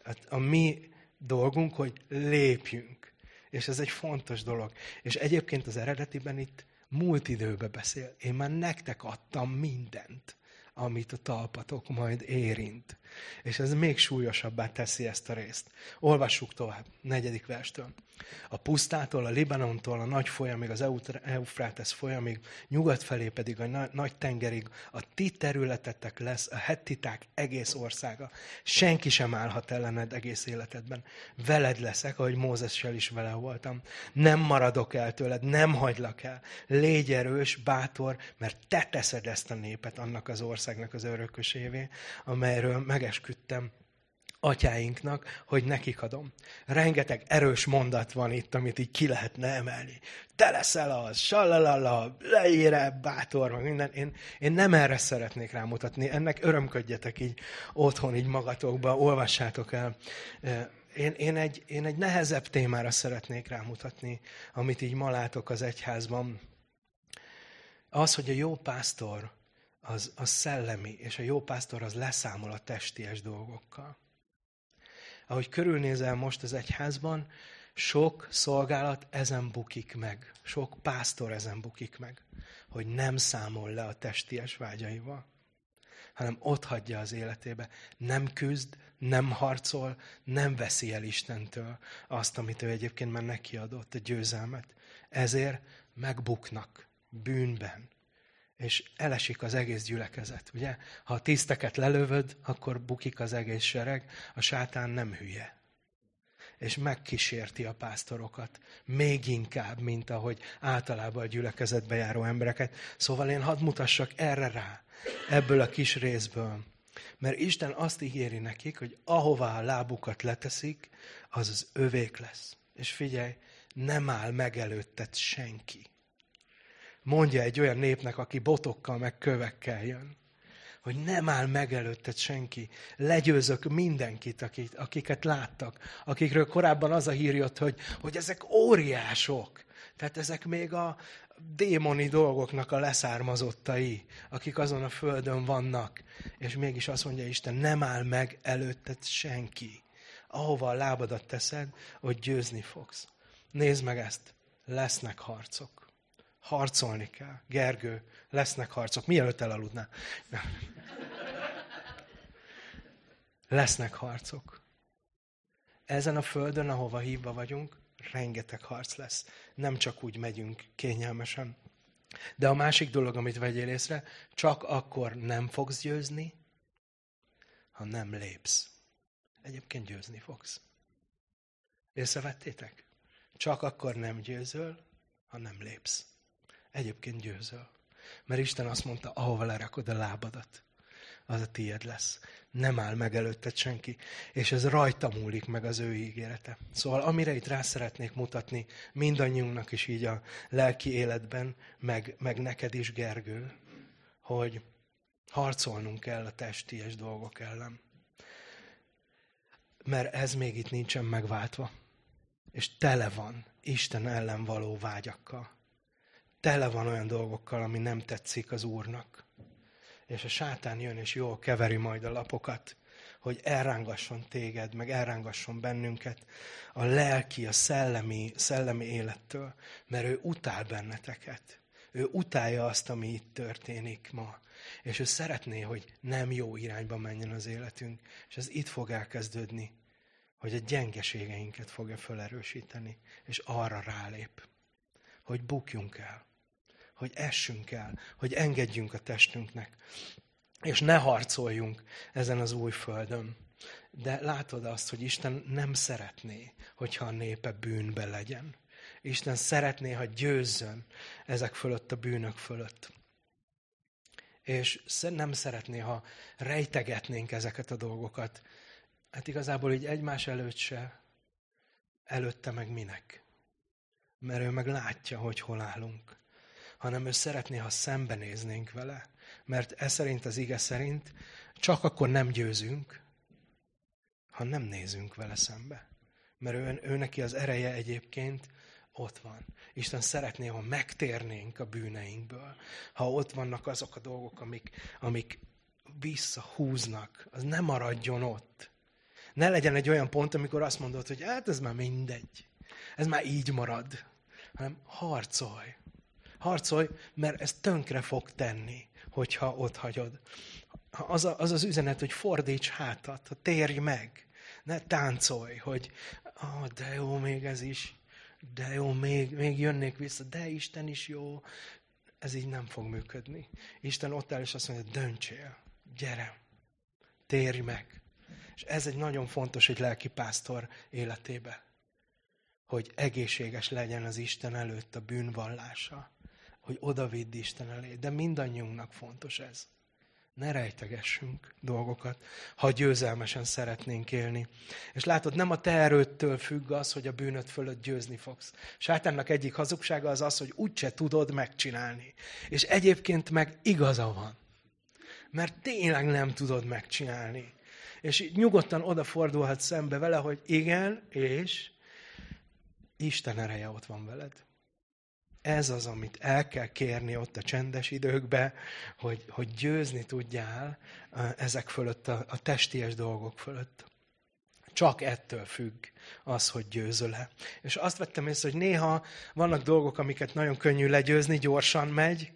S2: Hát a mi dolgunk, hogy lépjünk. És ez egy fontos dolog. És egyébként az eredetiben itt múlt időbe beszél. Én már nektek adtam mindent, amit a talpatok majd érint. És ez még súlyosabbá teszi ezt a részt. Olvassuk tovább, negyedik verstől. A pusztától, a Libanontól, a nagy folyamig, az Eufrátesz folyamig, nyugat felé pedig a nagy tengerig a ti területetek lesz a hettiták egész országa. Senki sem állhat ellened egész életedben. Veled leszek, ahogy Mózessel is vele voltam. Nem maradok el tőled, nem hagylak el. Légy erős, bátor, mert te teszed ezt a népet annak az országnak az örökösévé, amelyről megesküdtem atyáinknak, hogy nekik adom. Rengeteg erős mondat van itt, amit így ki lehetne emelni. Te leszel az, sallalala, leére, bátor, meg minden. Én, én nem erre szeretnék rámutatni. Ennek örömködjetek így otthon, így magatokba, olvassátok el. Én, én, egy, én egy nehezebb témára szeretnék rámutatni, amit így ma látok az egyházban. Az, hogy a jó pásztor az, az szellemi, és a jó pásztor az leszámol a testies dolgokkal ahogy körülnézel most az egyházban, sok szolgálat ezen bukik meg. Sok pásztor ezen bukik meg, hogy nem számol le a testies vágyaival, hanem ott hagyja az életébe. Nem küzd, nem harcol, nem veszi el Istentől azt, amit ő egyébként már neki adott, a győzelmet. Ezért megbuknak bűnben, és elesik az egész gyülekezet. Ugye? Ha a tiszteket lelövöd, akkor bukik az egész sereg, a sátán nem hülye. És megkísérti a pásztorokat. Még inkább, mint ahogy általában a gyülekezetbe járó embereket. Szóval én hadd mutassak erre rá, ebből a kis részből. Mert Isten azt ígéri nekik, hogy ahová a lábukat leteszik, az az övék lesz. És figyelj, nem áll meg előtted senki mondja egy olyan népnek, aki botokkal meg kövekkel jön. Hogy nem áll meg előtted senki. Legyőzök mindenkit, akik, akiket láttak. Akikről korábban az a hír jött, hogy, hogy ezek óriások. Tehát ezek még a démoni dolgoknak a leszármazottai, akik azon a földön vannak. És mégis azt mondja Isten, nem áll meg előtted senki. Ahova a lábadat teszed, hogy győzni fogsz. Nézd meg ezt. Lesznek harcok. Harcolni kell. Gergő, lesznek harcok. Mielőtt elaludnál. Lesznek harcok. Ezen a földön, ahova hívva vagyunk, rengeteg harc lesz. Nem csak úgy megyünk kényelmesen. De a másik dolog, amit vegyél észre, csak akkor nem fogsz győzni, ha nem lépsz. Egyébként győzni fogsz. Észrevettétek? Csak akkor nem győzöl, ha nem lépsz. Egyébként győzöl. Mert Isten azt mondta, ahova lerakod a lábadat, az a tiéd lesz. Nem áll meg előtted senki. És ez rajta múlik meg az ő ígérete. Szóval amire itt rá szeretnék mutatni, mindannyiunknak is így a lelki életben, meg, meg neked is, Gergő, hogy harcolnunk kell a testies dolgok ellen. Mert ez még itt nincsen megváltva. És tele van Isten ellen való vágyakkal. Tele van olyan dolgokkal, ami nem tetszik az Úrnak. És a sátán jön, és jól keveri majd a lapokat, hogy elrángasson téged, meg elrángasson bennünket a lelki, a szellemi, szellemi élettől, mert ő utál benneteket. Ő utálja azt, ami itt történik ma. És ő szeretné, hogy nem jó irányba menjen az életünk. És ez itt fog elkezdődni, hogy a gyengeségeinket fogja felerősíteni, és arra rálép, hogy bukjunk el, hogy essünk el, hogy engedjünk a testünknek, és ne harcoljunk ezen az új földön. De látod azt, hogy Isten nem szeretné, hogyha a népe bűnbe legyen. Isten szeretné, ha győzzön ezek fölött a bűnök fölött. És nem szeretné, ha rejtegetnénk ezeket a dolgokat. Hát igazából így egymás előtt se, előtte meg minek. Mert ő meg látja, hogy hol állunk. Hanem ő szeretné, ha szembenéznénk vele. Mert ez szerint, az ige szerint csak akkor nem győzünk, ha nem nézünk vele szembe. Mert ő, ő neki az ereje egyébként ott van. Isten szeretné, ha megtérnénk a bűneinkből, ha ott vannak azok a dolgok, amik, amik visszahúznak, az nem maradjon ott. Ne legyen egy olyan pont, amikor azt mondod, hogy hát ez már mindegy. Ez már így marad. Hanem harcolj. Harcolj, mert ez tönkre fog tenni, hogyha ott hagyod. Az, a, az az üzenet, hogy fordíts hátat, térj meg. Ne táncolj, hogy ah, de jó, még ez is de jó, még, még jönnék vissza, de Isten is jó. Ez így nem fog működni. Isten ott áll, és azt mondja, döntsél, gyere, térj meg. És ez egy nagyon fontos egy lelki pásztor életébe, hogy egészséges legyen az Isten előtt a bűnvallása, hogy odavidd Isten elé. De mindannyiunknak fontos ez ne rejtegessünk dolgokat, ha győzelmesen szeretnénk élni. És látod, nem a te erőttől függ az, hogy a bűnöt fölött győzni fogsz. Sátánnak egyik hazugsága az az, hogy úgyse tudod megcsinálni. És egyébként meg igaza van. Mert tényleg nem tudod megcsinálni. És nyugodtan odafordulhat szembe vele, hogy igen, és Isten ereje ott van veled ez az, amit el kell kérni ott a csendes időkbe, hogy, hogy győzni tudjál ezek fölött, a, a testies dolgok fölött. Csak ettől függ az, hogy győzöl-e. És azt vettem észre, hogy néha vannak dolgok, amiket nagyon könnyű legyőzni, gyorsan megy.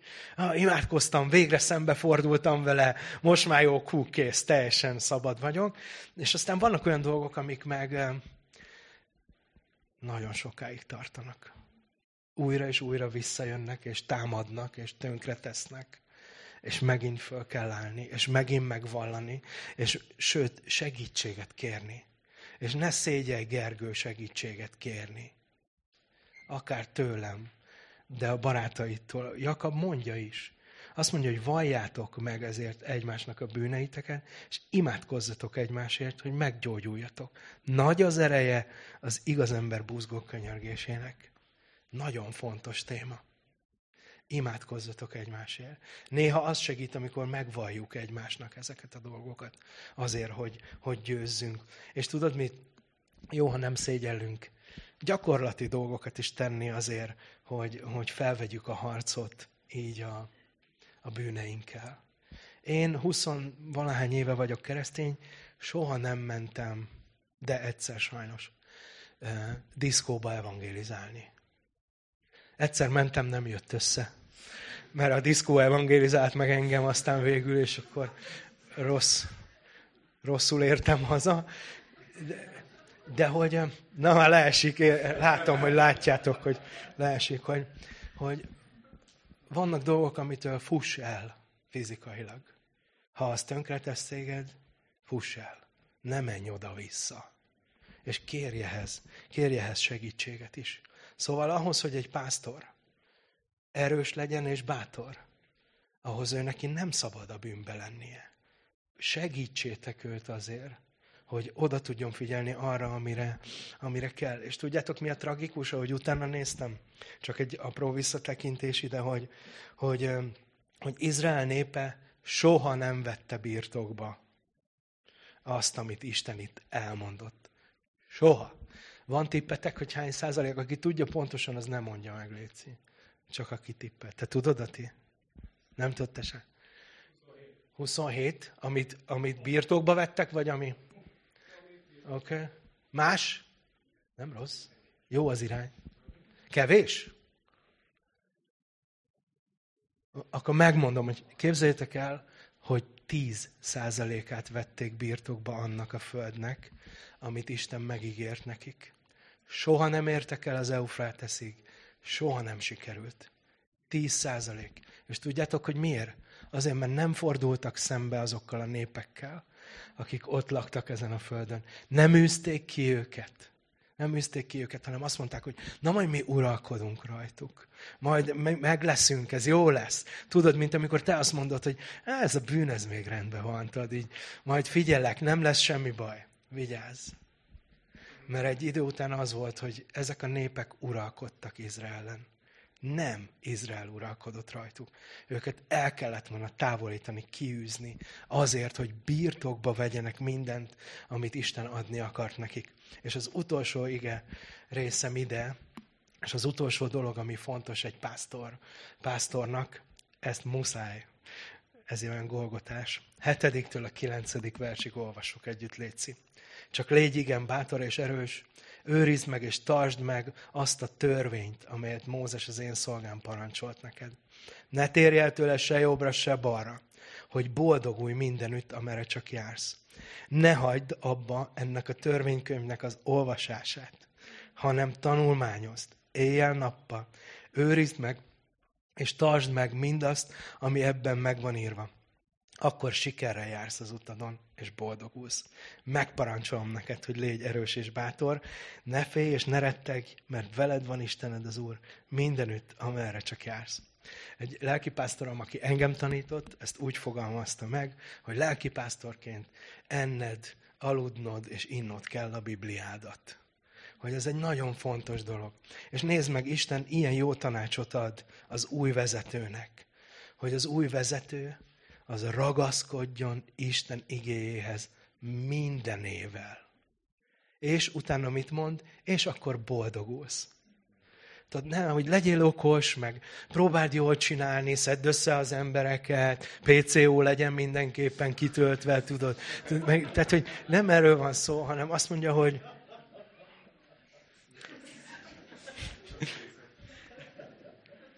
S2: Imádkoztam, végre szembefordultam vele, most már jó, kú, kész, teljesen szabad vagyok. És aztán vannak olyan dolgok, amik meg nagyon sokáig tartanak újra és újra visszajönnek, és támadnak, és tönkretesznek, és megint föl kell állni, és megint megvallani, és sőt, segítséget kérni. És ne szégyelj Gergő segítséget kérni. Akár tőlem, de a barátaitól. Jakab mondja is. Azt mondja, hogy valljátok meg ezért egymásnak a bűneiteket, és imádkozzatok egymásért, hogy meggyógyuljatok. Nagy az ereje az igaz ember buzgó könyörgésének. Nagyon fontos téma. Imádkozzatok egymásért. Néha az segít, amikor megvalljuk egymásnak ezeket a dolgokat, azért, hogy, hogy győzzünk. És tudod mit? Jó, ha nem szégyellünk gyakorlati dolgokat is tenni azért, hogy, hogy felvegyük a harcot így a, a bűneinkkel. Én 20 valahány éve vagyok keresztény, soha nem mentem, de egyszer sajnos, eh, diszkóba evangélizálni. Egyszer mentem, nem jött össze. Mert a diszkó evangélizált meg engem aztán végül, és akkor rossz, rosszul értem haza. De, de hogy, na már leesik, látom, hogy látjátok, hogy leesik, hogy, hogy vannak dolgok, amitől fuss el fizikailag. Ha az tönkretesz téged, fuss el. Ne menj oda-vissza. És kérj ehhez, kérj ehhez segítséget is. Szóval ahhoz, hogy egy pásztor erős legyen és bátor. Ahhoz ő neki nem szabad a bűnbe lennie. Segítsétek őt azért, hogy oda tudjon figyelni arra, amire, amire kell. És tudjátok, mi a tragikus, ahogy utána néztem? Csak egy apró visszatekintés ide, hogy, hogy, hogy Izrael népe soha nem vette birtokba azt, amit Isten itt elmondott. Soha. Van tippetek, hogy hány százalék? Aki tudja pontosan, az nem mondja meg, Léci. Csak aki tippel. Te tudod, Ati? Nem tudta se? 27, amit, amit birtokba vettek, vagy ami? Oké. Okay. Más? Nem rossz. Jó az irány. Kevés? Akkor megmondom, hogy képzeljétek el, hogy 10 százalékát vették birtokba annak a földnek, amit Isten megígért nekik. Soha nem értek el az Eufráteszig. Soha nem sikerült. 10 százalék. És tudjátok, hogy miért? Azért, mert nem fordultak szembe azokkal a népekkel, akik ott laktak ezen a földön. Nem űzték ki őket. Nem űzték ki őket, hanem azt mondták, hogy na majd mi uralkodunk rajtuk. Majd meg leszünk, ez jó lesz. Tudod, mint amikor te azt mondod, hogy ez a bűn, ez még rendben van, tudod, így, majd figyellek, nem lesz semmi baj. Vigyázz. Mert egy idő után az volt, hogy ezek a népek uralkodtak Izraelen. Nem Izrael uralkodott rajtuk. Őket el kellett volna távolítani, kiűzni, azért, hogy birtokba vegyenek mindent, amit Isten adni akart nekik. És az utolsó ige részem ide, és az utolsó dolog, ami fontos egy pásztor, pásztornak, ezt muszáj. Ez olyan golgotás. Hetediktől a kilencedik versig olvassuk együtt, Léci. Csak légy igen bátor és erős, őrizd meg és tartsd meg azt a törvényt, amelyet Mózes az én szolgám parancsolt neked. Ne térj el tőle se jobbra, se balra, hogy boldogulj mindenütt, amerre csak jársz. Ne hagyd abba ennek a törvénykönyvnek az olvasását, hanem tanulmányozd, éjjel-nappal, őrizd meg, és tartsd meg mindazt, ami ebben meg van írva akkor sikerrel jársz az utadon, és boldogulsz. Megparancsolom neked, hogy légy erős és bátor, ne félj és ne retteg, mert veled van Istened az Úr mindenütt, amerre csak jársz. Egy lelkipásztorom, aki engem tanított, ezt úgy fogalmazta meg, hogy lelkipásztorként enned, aludnod és innod kell a Bibliádat. Hogy ez egy nagyon fontos dolog. És nézd meg, Isten ilyen jó tanácsot ad az új vezetőnek, hogy az új vezető az ragaszkodjon Isten igéjéhez mindenével. És utána mit mond? És akkor boldogulsz. Tudod, nem, hogy legyél okos, meg próbáld jól csinálni, szedd össze az embereket, PCO legyen mindenképpen kitöltve, tudod. Tehát, hogy nem erről van szó, hanem azt mondja, hogy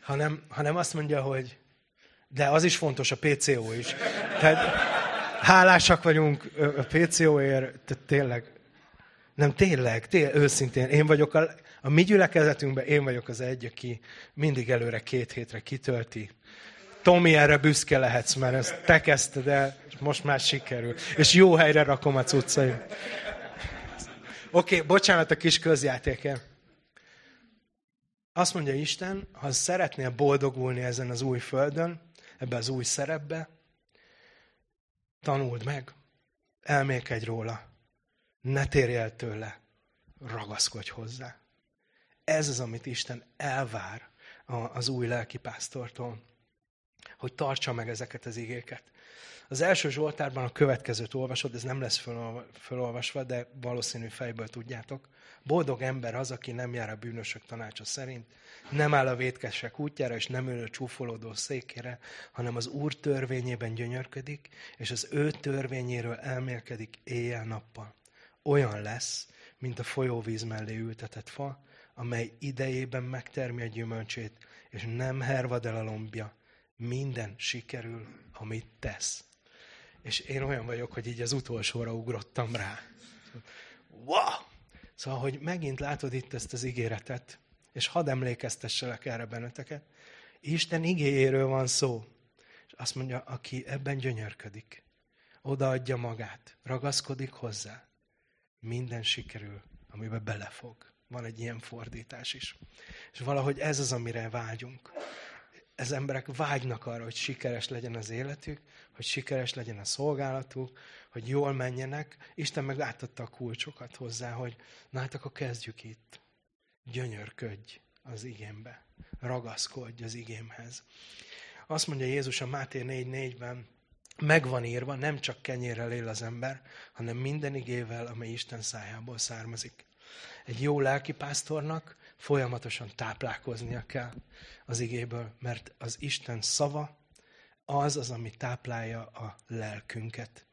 S2: hanem, hanem azt mondja, hogy de az is fontos, a PCO is. Tehát hálásak vagyunk a PCO-ért, tehát tényleg. Nem, tényleg, tényleg, őszintén. Én vagyok a, a mi gyülekezetünkben, én vagyok az egy, aki mindig előre két hétre kitölti. Tomi, erre büszke lehetsz, mert ezt te kezdted el, és most már sikerül. És jó helyre rakom a cuccaim. Oké, okay, bocsánat a kis közjátékért. Azt mondja Isten, ha szeretnél boldogulni ezen az új földön, ebbe az új szerepbe, tanuld meg, elmélkedj róla, ne térj el tőle, ragaszkodj hozzá. Ez az, amit Isten elvár az új lelkipásztortól, hogy tartsa meg ezeket az igéket. Az első Zsoltárban a következőt olvasod, ez nem lesz felolvasva, de valószínű fejből tudjátok. Boldog ember az, aki nem jár a bűnösök tanácsa szerint, nem áll a vétkesek útjára, és nem ül a csúfolódó székére, hanem az Úr törvényében gyönyörködik, és az ő törvényéről elmélkedik éjjel-nappal. Olyan lesz, mint a folyóvíz mellé ültetett fa, amely idejében megtermi a gyümölcsét, és nem hervad el a lombja. Minden sikerül, amit tesz. És én olyan vagyok, hogy így az utolsóra ugrottam rá. Wow! Szóval, hogy megint látod itt ezt az ígéretet, és hadd emlékeztesselek erre benneteket, Isten igéjéről van szó. És azt mondja, aki ebben gyönyörködik, odaadja magát, ragaszkodik hozzá, minden sikerül, amiben belefog. Van egy ilyen fordítás is. És valahogy ez az, amire vágyunk. Ez emberek vágynak arra, hogy sikeres legyen az életük, hogy sikeres legyen a szolgálatuk, hogy jól menjenek. Isten meg átadta a kulcsokat hozzá, hogy na hát akkor kezdjük itt. Gyönyörködj az igémbe. Ragaszkodj az igémhez. Azt mondja Jézus a Máté 4.4-ben, megvan írva, nem csak kenyérrel él az ember, hanem minden igével, amely Isten szájából származik. Egy jó lelkipásztornak folyamatosan táplálkoznia kell az igéből, mert az Isten szava az az, ami táplálja a lelkünket.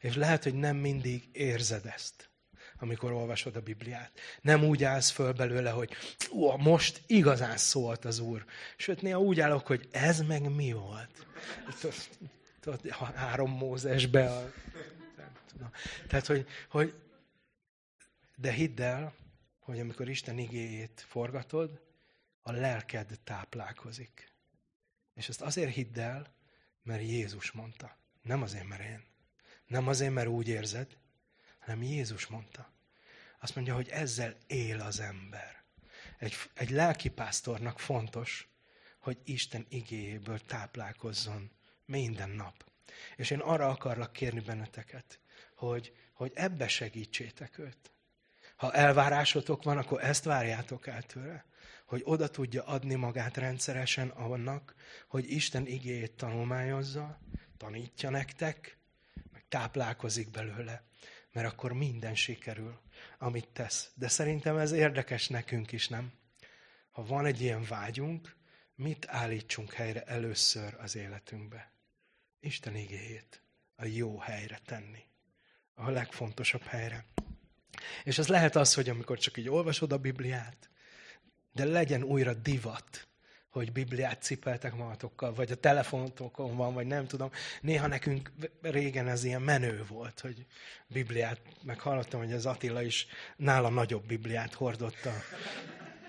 S2: És lehet, hogy nem mindig érzed ezt, amikor olvasod a Bibliát. Nem úgy állsz föl belőle, hogy ó, most igazán szólt az Úr. Sőt, néha úgy állok, hogy ez meg mi volt. Tudod, három Mózesbe. A, Tehát, hogy, hogy de hidd el, hogy amikor Isten igéjét forgatod, a lelked táplálkozik. És ezt azért hidd el, mert Jézus mondta. Nem azért, mert én. Nem azért, mert úgy érzed, hanem Jézus mondta. Azt mondja, hogy ezzel él az ember. Egy, egy lelkipásztornak fontos, hogy Isten igéjéből táplálkozzon minden nap. És én arra akarlak kérni benneteket, hogy, hogy ebbe segítsétek őt. Ha elvárásotok van, akkor ezt várjátok el tőle, hogy oda tudja adni magát rendszeresen annak, hogy Isten igéjét tanulmányozza, tanítja nektek, meg táplálkozik belőle, mert akkor minden sikerül, amit tesz. De szerintem ez érdekes nekünk is, nem? Ha van egy ilyen vágyunk, mit állítsunk helyre először az életünkbe? Isten igéjét a jó helyre tenni. A legfontosabb helyre. És az lehet az, hogy amikor csak így olvasod a Bibliát, de legyen újra divat, hogy Bibliát cipeltek magatokkal, vagy a telefonotokon van, vagy nem tudom. Néha nekünk régen ez ilyen menő volt, hogy Bibliát, meg hallottam, hogy az Attila is nála nagyobb Bibliát hordotta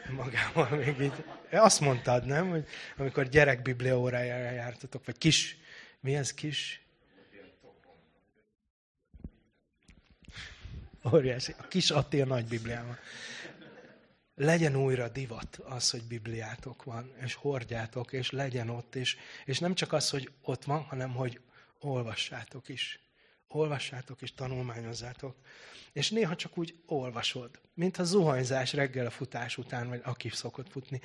S2: magával még így. Azt mondtad, nem? Hogy amikor gyerek Biblia órájára jártatok, vagy kis, mi ez kis? Óriási. A kis Attila nagy Bibliával. Legyen újra divat az, hogy Bibliátok van, és hordjátok, és legyen ott, és, és nem csak az, hogy ott van, hanem hogy olvassátok is. Olvassátok és tanulmányozzátok. És néha csak úgy olvasod, mint a zuhanyzás reggel a futás után, vagy aki szokott futni.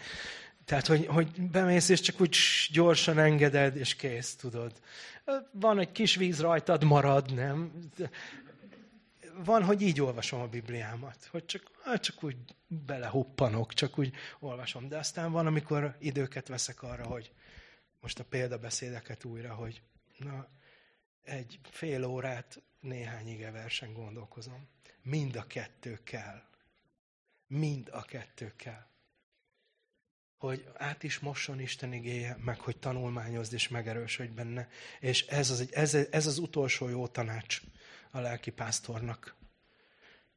S2: Tehát, hogy, hogy bemész, és csak úgy gyorsan engeded, és kész, tudod. Van egy kis víz rajtad, marad, nem? Van, hogy így olvasom a Bibliámat, hogy csak, hát csak úgy belehuppanok, csak úgy olvasom. De aztán van, amikor időket veszek arra, hogy most a példabeszédeket újra, hogy na, egy fél órát néhány ige versen gondolkozom. Mind a kettő kell. Mind a kettő kell. Hogy át is mosson Isten igéje, meg hogy tanulmányozd és megerősödj benne. És ez az, ez, ez az utolsó jó tanács a lelki pásztornak,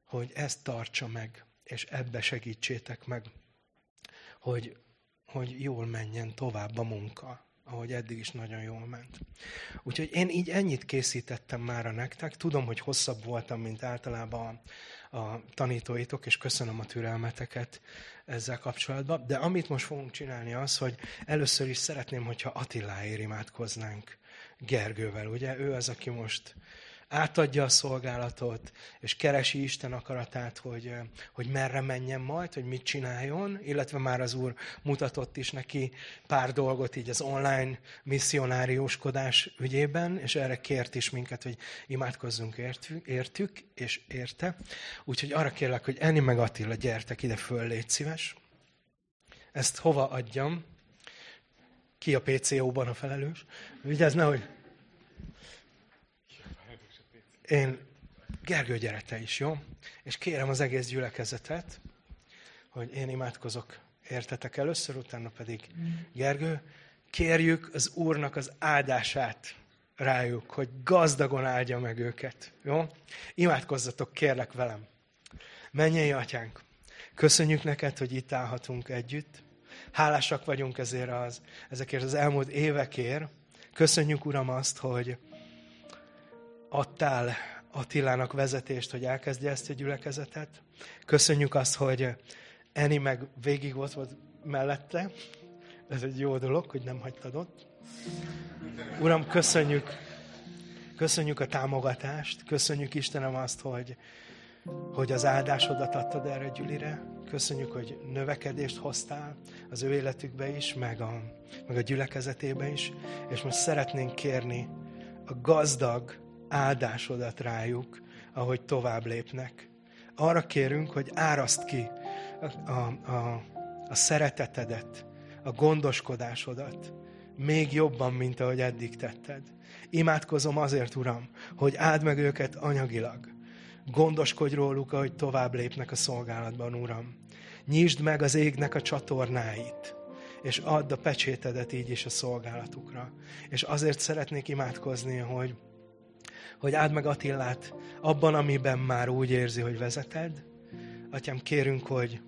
S2: hogy ezt tartsa meg, és ebbe segítsétek meg, hogy, hogy jól menjen tovább a munka, ahogy eddig is nagyon jól ment. Úgyhogy én így ennyit készítettem már a nektek. Tudom, hogy hosszabb voltam, mint általában a, a tanítóitok, és köszönöm a türelmeteket ezzel kapcsolatban. De amit most fogunk csinálni az, hogy először is szeretném, hogyha Attiláért imádkoznánk Gergővel. Ugye ő az, aki most átadja a szolgálatot, és keresi Isten akaratát, hogy, hogy merre menjen majd, hogy mit csináljon, illetve már az Úr mutatott is neki pár dolgot így az online misszionárióskodás ügyében, és erre kért is minket, hogy imádkozzunk értük, és érte. Úgyhogy arra kérlek, hogy Eni meg Attila, gyertek ide föl, légy szíves. Ezt hova adjam? Ki a PCO-ban a felelős? Vigyázz, nehogy én, Gergő, gyere te is, jó? És kérem az egész gyülekezetet, hogy én imádkozok értetek először, utána pedig Gergő, kérjük az Úrnak az áldását rájuk, hogy gazdagon áldja meg őket. Jó? Imádkozzatok, kérlek velem. Menjél, atyánk! Köszönjük neked, hogy itt állhatunk együtt. Hálásak vagyunk ezért az, ezekért az elmúlt évekért. Köszönjük, Uram, azt, hogy, adtál Attilának vezetést, hogy elkezdje ezt a gyülekezetet. Köszönjük azt, hogy Eni meg végig ott volt mellette, Ez egy jó dolog, hogy nem hagytad ott. Uram, köszönjük, köszönjük a támogatást, köszönjük Istenem azt, hogy, hogy az áldásodat adtad erre Gyülire. Köszönjük, hogy növekedést hoztál az ő életükbe is, meg a, meg a gyülekezetébe is. És most szeretnénk kérni a gazdag áldásodat rájuk, ahogy tovább lépnek. Arra kérünk, hogy áraszt ki a, a, a, szeretetedet, a gondoskodásodat, még jobban, mint ahogy eddig tetted. Imádkozom azért, Uram, hogy áld meg őket anyagilag. Gondoskodj róluk, ahogy tovább lépnek a szolgálatban, Uram. Nyisd meg az égnek a csatornáit, és add a pecsétedet így is a szolgálatukra. És azért szeretnék imádkozni, hogy, hogy áld meg Attillát abban, amiben már úgy érzi, hogy vezeted. Atyám, kérünk, hogy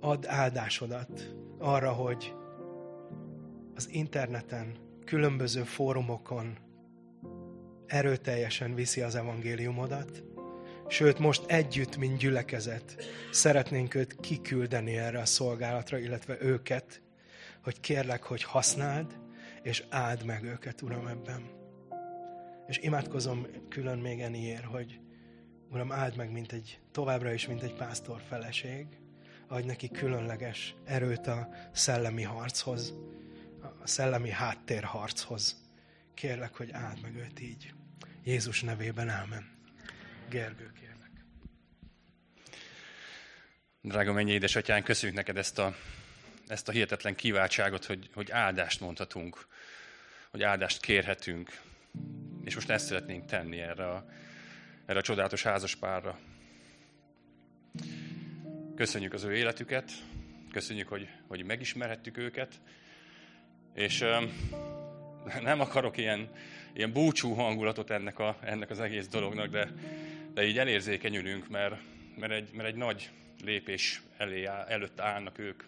S2: add áldásodat arra, hogy az interneten, különböző fórumokon erőteljesen viszi az evangéliumodat, sőt most együtt, mint gyülekezet, szeretnénk őt kiküldeni erre a szolgálatra, illetve őket, hogy kérlek, hogy használd, és áld meg őket, Uram, ebben. És imádkozom külön még ennyiért, hogy Uram, áld meg, mint egy, továbbra is, mint egy pásztor feleség, adj neki különleges erőt a szellemi harchoz, a szellemi háttérharchoz. Kérlek, hogy áld meg őt így. Jézus nevében ámen. Gergő, kérlek.
S3: Drága mennyi édesatyán, köszönjük neked ezt a, ezt a hihetetlen kiváltságot, hogy, hogy áldást mondhatunk, hogy áldást kérhetünk. És most ezt szeretnénk tenni erre a, erre a csodálatos házaspárra. Köszönjük az ő életüket, köszönjük, hogy, hogy megismerhettük őket, és nem akarok ilyen, ilyen búcsú hangulatot ennek, a, ennek az egész dolognak, de, de így elérzékenyülünk, mert, mert, egy, mert egy nagy lépés elé előtt állnak ők.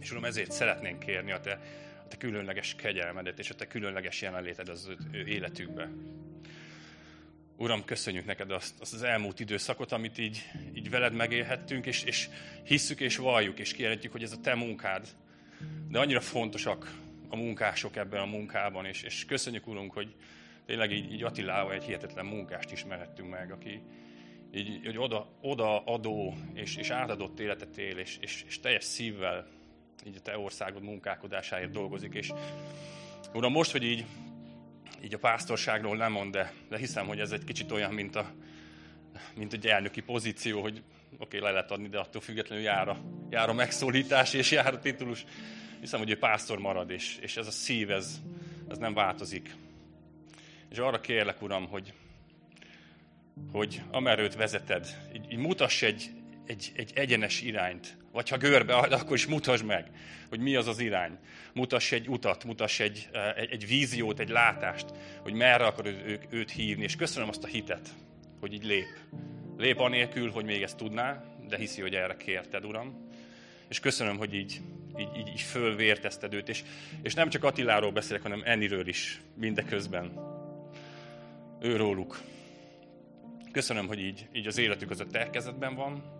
S3: És Uram, ezért szeretnénk kérni a te, te különleges kegyelmedet és a te különleges jelenléted az ő, életükbe. Uram, köszönjük neked azt, azt az elmúlt időszakot, amit így, így veled megélhettünk, és, és hisszük és valljuk, és kijelentjük, hogy ez a te munkád. De annyira fontosak a munkások ebben a munkában, és, és köszönjük, Urunk, hogy tényleg így, így Attilával egy hihetetlen munkást ismerhettünk meg, aki így, hogy oda, oda adó és, és átadott életet él, és, és, és teljes szívvel így a te országod munkálkodásáért dolgozik, és Uram, most, hogy így, így a pásztorságról nem mond, de, de hiszem, hogy ez egy kicsit olyan, mint, a, mint egy elnöki pozíció, hogy oké, okay, le lehet adni, de attól függetlenül jár a, jár a megszólítás és jár a titulus hiszem, hogy ő pásztor marad, és, és ez a szív, ez, ez nem változik. És arra kérlek, Uram, hogy, hogy amerőt vezeted, így, így mutass egy, egy, egy egyenes irányt, vagy ha görbe, akkor is mutasd meg, hogy mi az az irány. Mutass egy utat, mutass egy, egy, egy víziót, egy látást, hogy merre akarod ő, őt hívni, és köszönöm azt a hitet, hogy így lép. Lép anélkül, hogy még ezt tudná, de hiszi, hogy erre kérted, Uram. És köszönöm, hogy így így, így, így fölvértezted őt. És, és nem csak Attiláról beszélek, hanem Enniről is mindeközben. Őróluk. Köszönöm, hogy így, így az életük az a terkezetben van.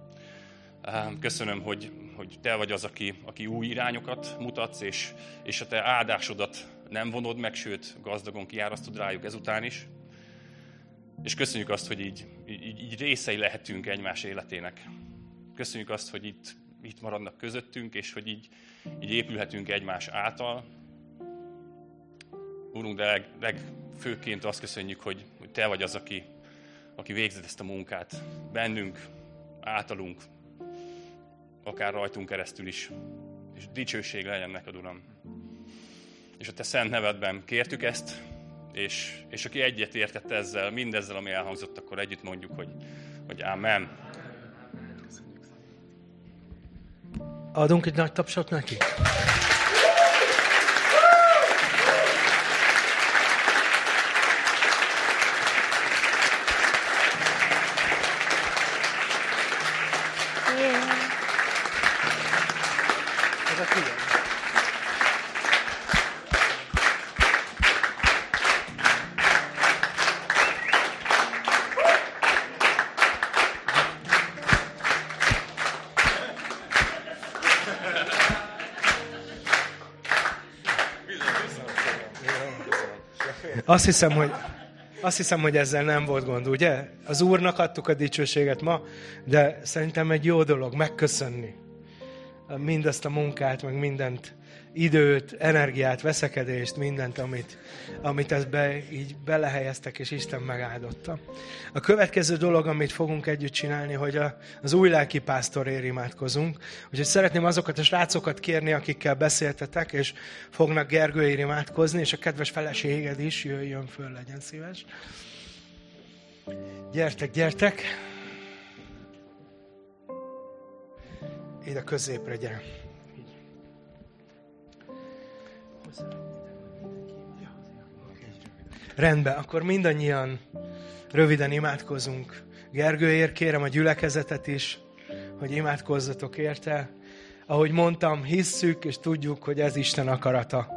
S3: Köszönöm, hogy, hogy te vagy az, aki, aki új irányokat mutatsz, és, és a te áldásodat nem vonod meg, sőt, gazdagon kiárasztod rájuk ezután is. És köszönjük azt, hogy így, így, így részei lehetünk egymás életének. Köszönjük azt, hogy itt itt maradnak közöttünk, és hogy így, így épülhetünk egymás által. Úrunk, de leg, legfőként azt köszönjük, hogy, hogy Te vagy az, aki, aki végzed ezt a munkát bennünk, általunk, akár rajtunk keresztül is. És dicsőség legyen neked, Uram. És a Te szent nevedben kértük ezt, és, és aki egyet értett ezzel, mindezzel, ami elhangzott, akkor együtt mondjuk, hogy, hogy Amen.
S2: Adunk egy nagy tapsot neki? Azt hiszem, hogy, azt hiszem, hogy ezzel nem volt gond, ugye? Az Úrnak adtuk a dicsőséget ma, de szerintem egy jó dolog megköszönni mindazt a munkát, meg mindent, időt, energiát, veszekedést, mindent, amit, amit ebbe így belehelyeztek, és Isten megáldotta. A következő dolog, amit fogunk együtt csinálni, hogy a, az új lelki pásztorért imádkozunk. Úgyhogy szeretném azokat a srácokat kérni, akikkel beszéltetek, és fognak Gergőért imádkozni, és a kedves feleséged is jöjjön föl, legyen szíves. Gyertek, gyertek! Ide középre gyere. Rendben, akkor mindannyian röviden imádkozunk. Gergőért kérem a gyülekezetet is, hogy imádkozzatok érte. Ahogy mondtam, hisszük és tudjuk, hogy ez Isten akarata.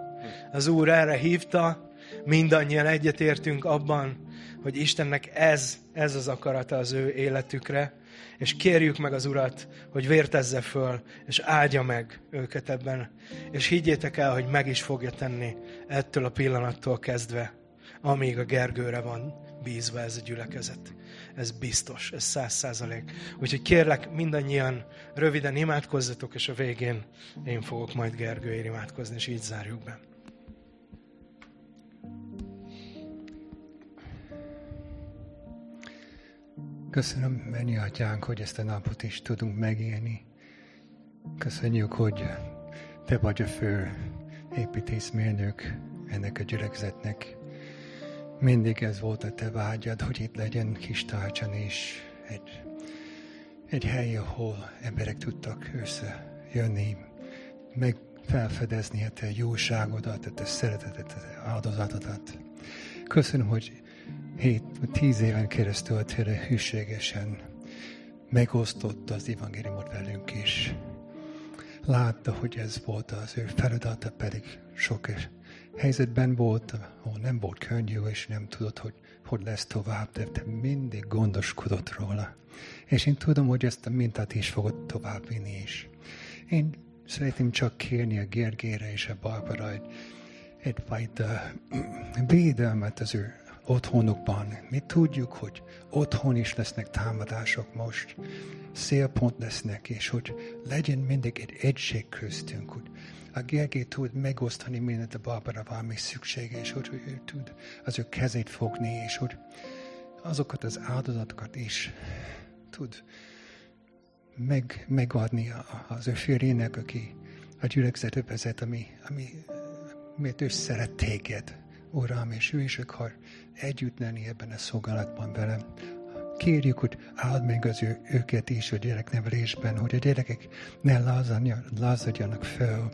S2: Az Úr erre hívta, mindannyian egyetértünk abban, hogy Istennek ez, ez az akarata az ő életükre, és kérjük meg az Urat, hogy vértezze föl, és áldja meg őket ebben. És higgyétek el, hogy meg is fogja tenni ettől a pillanattól kezdve, amíg a Gergőre van bízva ez a gyülekezet. Ez biztos, ez száz százalék. Úgyhogy kérlek, mindannyian röviden imádkozzatok, és a végén én fogok majd Gergőért imádkozni, és így zárjuk be.
S4: Köszönöm, Mennyi Atyánk, hogy ezt a napot is tudunk megélni. Köszönjük, hogy Te vagy a fő építészmérnök ennek a gyülekezetnek. Mindig ez volt a Te vágyad, hogy itt legyen kis tárcsan és egy, egy hely, ahol emberek tudtak összejönni, meg felfedezni a Te jóságodat, a Te szeretetet, a Te áldozatodat. Köszönöm, hogy hét, tíz éven keresztül tényleg hűségesen megosztott az evangéliumot velünk is. Látta, hogy ez volt az ő feladata, pedig sok helyzetben volt, ahol nem volt könnyű, és nem tudott, hogy hogy lesz tovább, de te mindig gondoskodott róla. És én tudom, hogy ezt a mintát is fogod tovább vinni is. Én szeretném csak kérni a Gergére és a Barbara egy, egyfajta védelmet az ő otthonukban. Mi tudjuk, hogy otthon is lesznek támadások most, szélpont lesznek, és hogy legyen mindig egy egység köztünk, hogy a Gergely tud megosztani mindent a Barbara valami szüksége, és hogy ő tud az ő kezét fogni, és hogy azokat az áldozatokat is tud meg, megadni az ő férjének, aki a gyülekezet vezet, ami, ami, miért ő szeret téged. Uram, és ő is akar együtt lenni ebben a szolgálatban velem. Kérjük, hogy áld meg az ő, őket is a gyereknevelésben, hogy a gyerekek ne lázadjanak fel,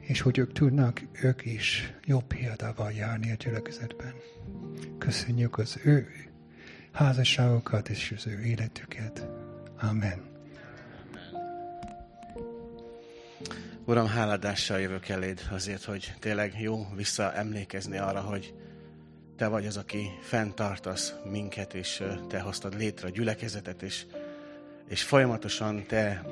S4: és hogy ők tudnak ők is jobb példával járni a gyülekezetben. Köszönjük az ő házasságokat és az ő életüket. Amen.
S5: Uram, háladással jövök eléd azért, hogy tényleg jó visszaemlékezni arra, hogy te vagy az, aki fenntartasz minket, és te hoztad létre a gyülekezetet, és, és folyamatosan te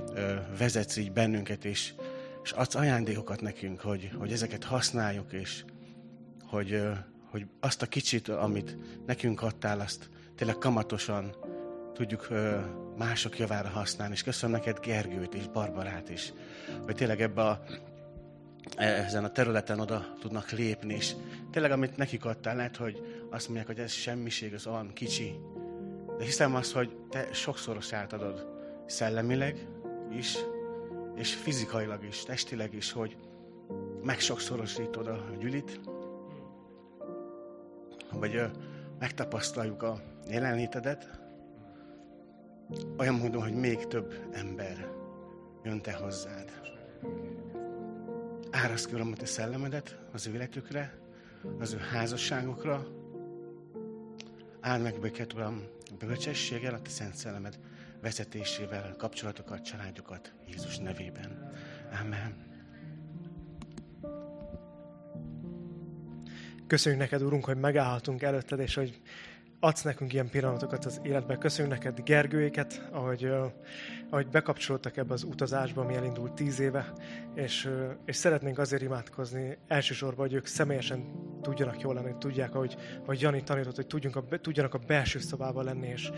S5: vezetsz így bennünket, és, és adsz ajándékokat nekünk, hogy, hogy ezeket használjuk, és hogy, hogy azt a kicsit, amit nekünk adtál, azt tényleg kamatosan tudjuk mások javára használni. És köszönöm neked Gergőt és Barbarát is, hogy tényleg ebbe a, ezen a területen oda tudnak lépni, és tényleg amit nekik adtál, lehet, hogy azt mondják, hogy ez semmiség, az olyan kicsi. De hiszem azt, hogy te sokszoros átadod szellemileg is, és fizikailag is, testileg is, hogy megsokszorosítod a gyűlit, vagy megtapasztaljuk a jelenlétedet, olyan módon, hogy még több ember jön te hozzád. Áraszt ki, a te szellemedet az ő életükre, az ő házasságokra. Áld meg őket, Uram, bölcsességgel, a te szent szellemed vezetésével, kapcsolatokat, családjukat Jézus nevében. Amen.
S2: Köszönjük neked, Urunk, hogy megállhatunk előtted, és hogy adsz nekünk ilyen pillanatokat az életben. Köszönjük neked Gergőéket, ahogy, ahogy bekapcsoltak ebbe az utazásba, ami elindult tíz éve, és, és szeretnénk azért imádkozni elsősorban, hogy ők személyesen tudjanak jól lenni, tudják, ahogy, ahogy Jani tanított, hogy tudjunk a, tudjanak a belső szobában lenni, és,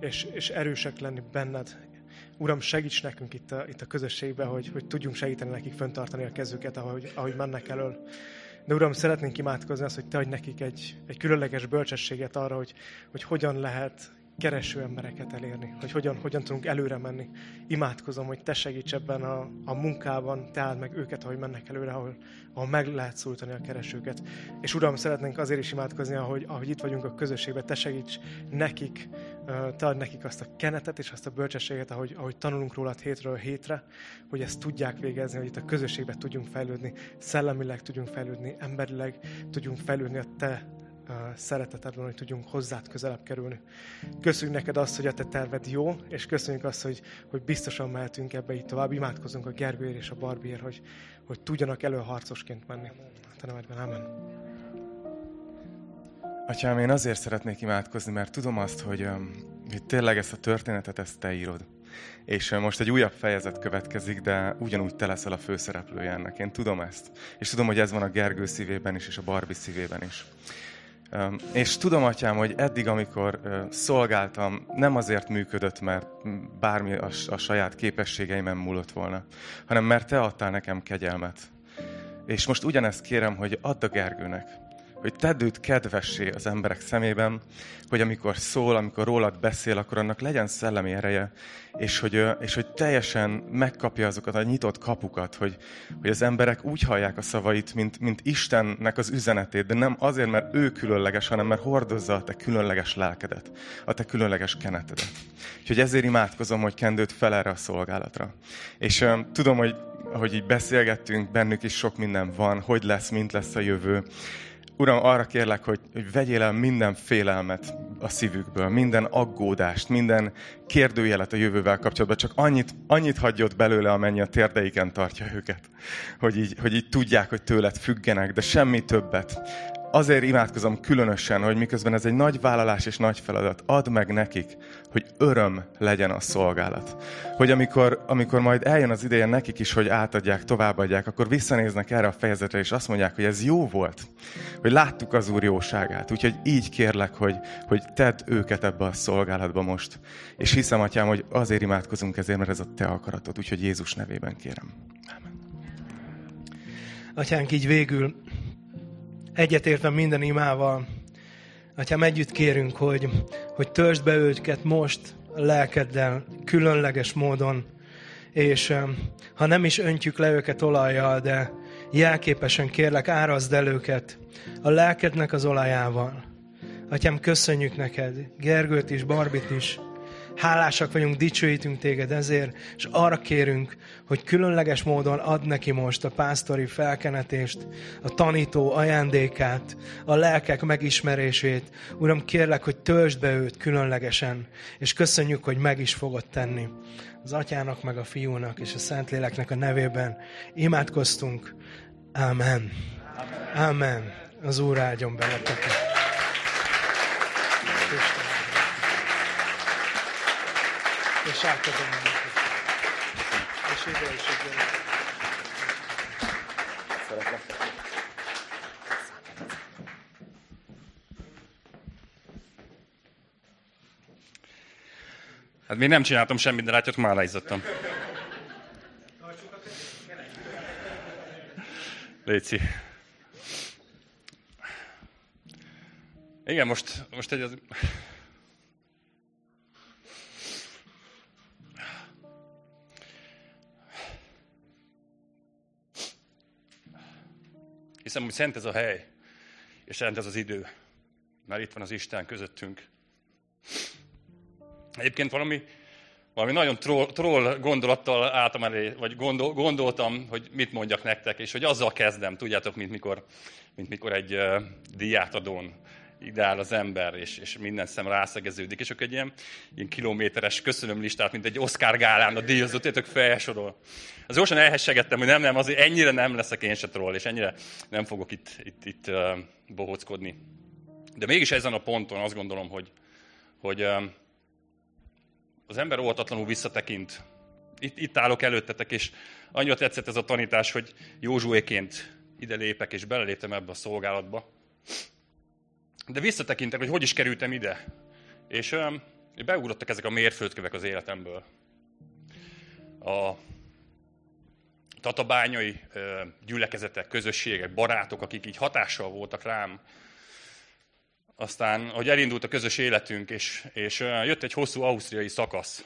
S2: és, és erősek lenni benned. Uram, segíts nekünk itt a, itt a közösségben, hogy, hogy tudjunk segíteni nekik föntartani a kezüket, ahogy, ahogy mennek elől. De Uram, szeretnénk imádkozni azt, hogy Te adj nekik egy, egy különleges bölcsességet arra, hogy, hogy hogyan lehet kereső embereket elérni, hogy hogyan, hogyan tudunk előre menni. Imádkozom, hogy Te segíts ebben a, a munkában, Te áld meg őket, ahogy mennek előre, ahol, ahol meg lehet szólítani a keresőket. És Uram, szeretnénk azért is imádkozni, ahogy, ahogy itt vagyunk a közösségben, Te segíts nekik, Te adj nekik azt a kenetet és azt a bölcsességet, ahogy, ahogy tanulunk róla hétről hétre, hogy ezt tudják végezni, hogy itt a közösségben tudjunk fejlődni, szellemileg tudjunk fejlődni, emberileg tudjunk fejlődni a Te szeretetedben, hogy tudjunk hozzád közelebb kerülni. Köszönjük neked azt, hogy a te terved jó, és köszönjük azt, hogy, hogy biztosan mehetünk ebbe így tovább. Imádkozunk a Gergőért és a Barbiért, hogy, hogy tudjanak előharcosként menni. Te nevedben, Amen.
S1: Atyám, én azért szeretnék imádkozni, mert tudom azt, hogy, hogy tényleg ezt a történetet, ezt te írod. És most egy újabb fejezet következik, de ugyanúgy te leszel a főszereplője ennek. Én tudom ezt. És tudom, hogy ez van a Gergő szívében is, és a Barbi szívében is. És tudom, atyám, hogy eddig, amikor szolgáltam, nem azért működött, mert bármi a, a saját képességeimen múlott volna, hanem mert te adtál nekem kegyelmet. És most ugyanezt kérem, hogy add a Gergőnek, hogy tedd őt kedvessé az emberek szemében, hogy amikor szól, amikor rólad beszél, akkor annak legyen szellemi ereje, és hogy, és hogy teljesen megkapja azokat a nyitott kapukat, hogy, hogy az emberek úgy hallják a szavait, mint, mint Istennek az üzenetét, de nem azért, mert ő különleges, hanem mert hordozza a te különleges lelkedet, a te különleges kenetedet. Úgyhogy ezért imádkozom, hogy kendőt fel erre a szolgálatra. És um, tudom, hogy hogy így beszélgettünk, bennük is sok minden van, hogy lesz, mint lesz a jövő. Uram, arra kérlek, hogy, hogy vegyél el minden félelmet a szívükből, minden aggódást, minden kérdőjelet a jövővel kapcsolatban, csak annyit, annyit hagyjod belőle, amennyi a térdeiken tartja őket, hogy így, hogy így tudják, hogy tőled függenek, de semmi többet azért imádkozom különösen, hogy miközben ez egy nagy vállalás és nagy feladat, add meg nekik, hogy öröm legyen a szolgálat. Hogy amikor, amikor majd eljön az ideje nekik is, hogy átadják, továbbadják, akkor visszanéznek erre a fejezetre, és azt mondják, hogy ez jó volt, hogy láttuk az Úr jóságát. Úgyhogy így kérlek, hogy, hogy tedd őket ebbe a szolgálatba most. És hiszem, Atyám, hogy azért imádkozunk ezért, mert ez a Te akaratod. Úgyhogy Jézus nevében kérem. Amen.
S2: Atyánk, így végül egyetértve minden imával, Atyám, együtt kérünk, hogy, hogy töltsd be őket most a lelkeddel, különleges módon, és ha nem is öntjük le őket olajjal, de jelképesen kérlek, árazd el őket a lelkednek az olajával. Atyám, köszönjük neked, Gergőt is, Barbit is, Hálásak vagyunk, dicsőítünk téged ezért, és arra kérünk, hogy különleges módon ad neki most a pásztori felkenetést, a tanító ajándékát, a lelkek megismerését. Uram, kérlek, hogy töltsd be őt különlegesen, és köszönjük, hogy meg is fogod tenni. Az atyának, meg a fiúnak és a Szentléleknek a nevében imádkoztunk. Amen. Amen. Az Úr áldjon beleteket. És átadom neked. És ide is ide.
S3: Hát még nem csináltam semmit, de látjátok, már leizzadtam. Léci. Igen, most, most egy az... Hiszem, hogy szent ez a hely, és szent ez az idő, mert itt van az Isten közöttünk. Egyébként valami, valami nagyon troll, troll gondolattal álltam elé, vagy gondol, gondoltam, hogy mit mondjak nektek, és hogy azzal kezdem, tudjátok, mint mikor, mint mikor egy uh, diátadón ideál az ember, és, és minden szem rászegeződik, és akkor egy ilyen, ilyen kilométeres köszönömlistát, mint egy Oscar gálán a díjazott, értök felsorol. Az gyorsan elhessegettem, hogy nem, nem, azért ennyire nem leszek én se troll, és ennyire nem fogok itt, itt, itt uh, bohóckodni. De mégis ezen a ponton azt gondolom, hogy, hogy az ember óvatatlanul visszatekint. Itt, itt állok előttetek, és annyira tetszett ez a tanítás, hogy Józsuéként ide lépek, és beleléptem ebbe a szolgálatba. De visszatekintek, hogy hogy is kerültem ide. És um, beugrottak ezek a mérföldkövek az életemből. A tatabányai gyülekezetek, közösségek, barátok, akik így hatással voltak rám. Aztán, hogy elindult a közös életünk, és, és jött egy hosszú ausztriai szakasz.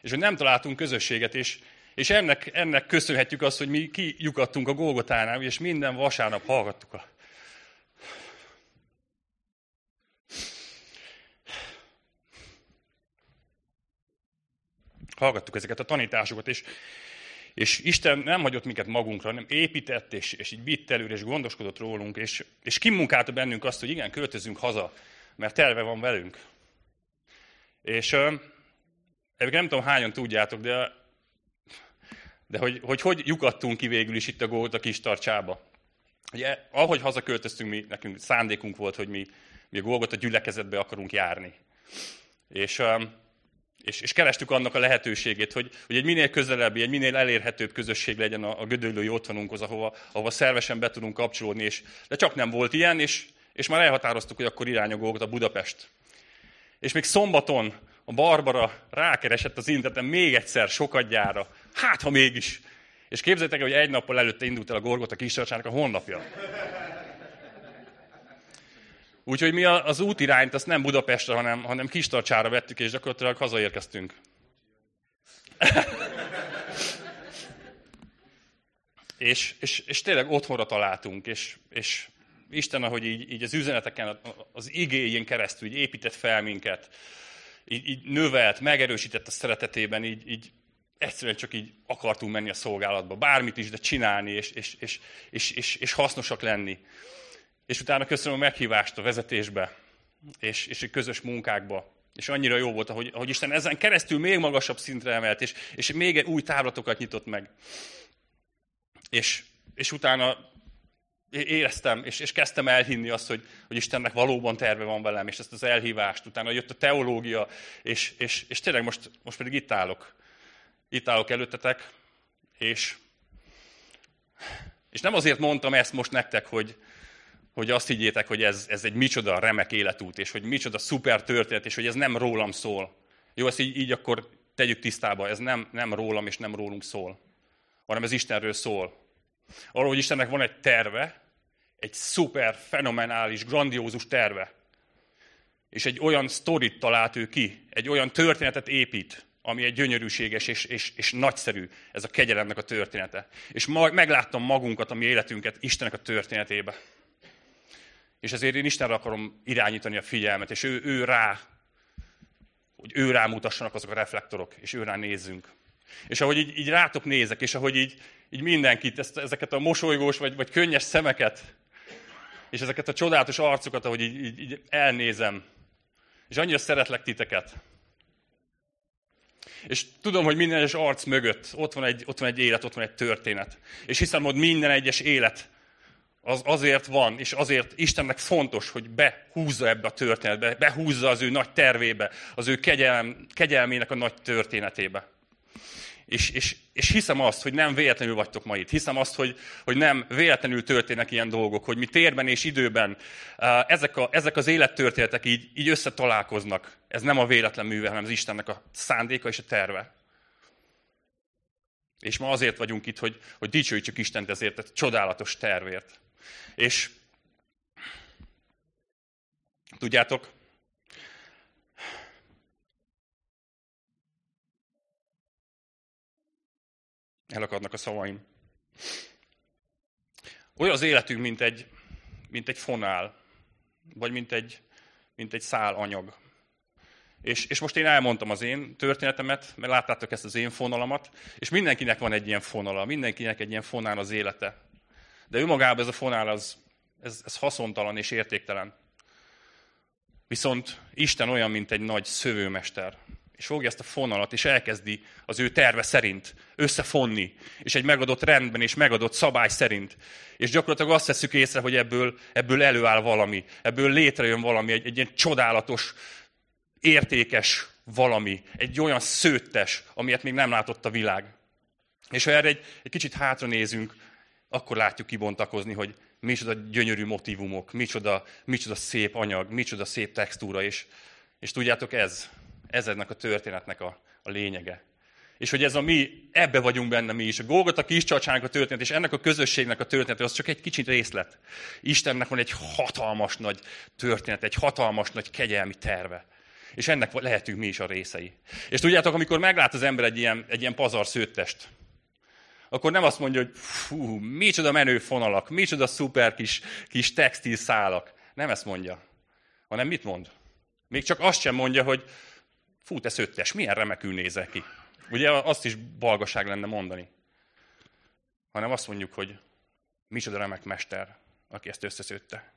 S3: És hogy nem találtunk közösséget, és, és ennek, ennek köszönhetjük azt, hogy mi kiukadtunk a Golgotánál, és minden vasárnap hallgattuk a hallgattuk ezeket a tanításokat, és, és Isten nem hagyott minket magunkra, hanem épített, és, és így vitt előre, és gondoskodott rólunk, és, és kimunkálta bennünk azt, hogy igen, költözünk haza, mert terve van velünk. És uh, nem tudom, hányan tudjátok, de, de hogy, hogy hogy lyukadtunk ki végül is itt a gólt a kis tartsába. Ugye, ahogy hazaköltöztünk, mi, nekünk szándékunk volt, hogy mi, mi a Golgot a gyülekezetbe akarunk járni. És um, és, és kerestük annak a lehetőségét, hogy, hogy egy minél közelebbi, egy minél elérhetőbb közösség legyen a, a gödöllői otthonunkhoz, ahova, ahova szervesen be tudunk kapcsolódni. És, de csak nem volt ilyen, és, és már elhatároztuk, hogy akkor irányogolgat a Budapest. És még szombaton a Barbara rákeresett az interneten még egyszer sokadjára. Hát, ha mégis. És képzeljétek, hogy egy nappal előtte indult el a Gorgota kistarcsának a honlapja. Úgyhogy mi az útirányt azt nem Budapestre, hanem, hanem Kistarcsára vettük, és gyakorlatilag hazaérkeztünk. és, és, és tényleg otthonra találtunk, és, és Isten, ahogy így, így az üzeneteken, az igéjén keresztül így épített fel minket, így, így növelt, megerősített a szeretetében, így, így egyszerűen csak így akartunk menni a szolgálatba, bármit is, de csinálni, és, és, és, és, és, és hasznosak lenni. És utána köszönöm a meghívást a vezetésbe, és, és egy közös munkákba. És annyira jó volt, hogy, hogy Isten ezen keresztül még magasabb szintre emelt, és, és még új távlatokat nyitott meg. És, és utána éreztem, és, és kezdtem elhinni azt, hogy, hogy Istennek valóban terve van velem, és ezt az elhívást. Utána jött a teológia, és, és, és tényleg most, most pedig itt állok. Itt állok előttetek, és, és nem azért mondtam ezt most nektek, hogy, hogy azt higgyétek, hogy ez, ez egy micsoda remek életút, és hogy micsoda szuper történet, és hogy ez nem rólam szól. Jó, ezt így, így akkor tegyük tisztába, ez nem, nem rólam és nem rólunk szól, hanem ez Istenről szól. Arról, hogy Istennek van egy terve, egy szuper, fenomenális, grandiózus terve. És egy olyan sztorit talált ő ki, egy olyan történetet épít, ami egy gyönyörűséges és, és, és nagyszerű, ez a kegyelemnek a története. És ma, megláttam magunkat, a mi életünket Istennek a történetébe. És ezért én Istenre akarom irányítani a figyelmet, és ő, ő rá, hogy ő rá mutassanak azok a reflektorok, és ő rá nézzünk. És ahogy így, így rátok nézek, és ahogy így, így mindenkit, ezt, ezeket a mosolygós vagy, vagy könnyes szemeket, és ezeket a csodálatos arcokat, ahogy így, így, így elnézem, és annyira szeretlek titeket. És tudom, hogy minden egyes arc mögött ott van, egy, ott van egy élet, ott van egy történet. És hiszem, hogy minden egyes élet az azért van, és azért Istennek fontos, hogy behúzza ebbe a történetbe, behúzza az ő nagy tervébe, az ő kegyelm, kegyelmének a nagy történetébe. És, és, és hiszem azt, hogy nem véletlenül vagytok ma itt. Hiszem azt, hogy, hogy nem véletlenül történnek ilyen dolgok, hogy mi térben és időben ezek, a, ezek az élettörténetek így, így összetalálkoznak. Ez nem a véletlen műve, hanem az Istennek a szándéka és a terve. És ma azért vagyunk itt, hogy, hogy dicsőítsük Istent ezért a csodálatos tervért. És tudjátok, elakadnak a szavaim. Olyan az életünk, mint egy, mint egy fonál, vagy mint egy, mint egy szál anyag. És, és most én elmondtam az én történetemet, mert láttátok ezt az én fonalamat, és mindenkinek van egy ilyen fonala, mindenkinek egy ilyen fonál az élete. De önmagában ez a fonál az, ez, ez haszontalan és értéktelen. Viszont Isten olyan, mint egy nagy szövőmester. és fogja ezt a fonalat, és elkezdi az ő terve szerint összefonni, és egy megadott rendben, és megadott szabály szerint. És gyakorlatilag azt veszük észre, hogy ebből, ebből előáll valami, ebből létrejön valami, egy, egy ilyen csodálatos, értékes valami, egy olyan szőttes, amilyet még nem látott a világ. És ha erre egy, egy kicsit hátra nézünk, akkor látjuk kibontakozni, hogy micsoda gyönyörű motivumok, micsoda, micsoda szép anyag, micsoda szép textúra, és, és tudjátok, ez, ez ennek a történetnek a, a lényege. És hogy ez a mi, ebbe vagyunk benne mi is. A Golgota kis csacsának a történet, és ennek a közösségnek a történet, az csak egy kicsit részlet. Istennek van egy hatalmas nagy történet, egy hatalmas nagy kegyelmi terve. És ennek lehetünk mi is a részei. És tudjátok, amikor meglát az ember egy ilyen, egy ilyen pazar szőttest, akkor nem azt mondja, hogy fú, micsoda menő fonalak, micsoda szuper kis, kis textil szálak. Nem ezt mondja, hanem mit mond? Még csak azt sem mondja, hogy fú, te szöttes, milyen remekül nézel ki. Ugye azt is balgaság lenne mondani. Hanem azt mondjuk, hogy micsoda remek mester, aki ezt összeszőtte.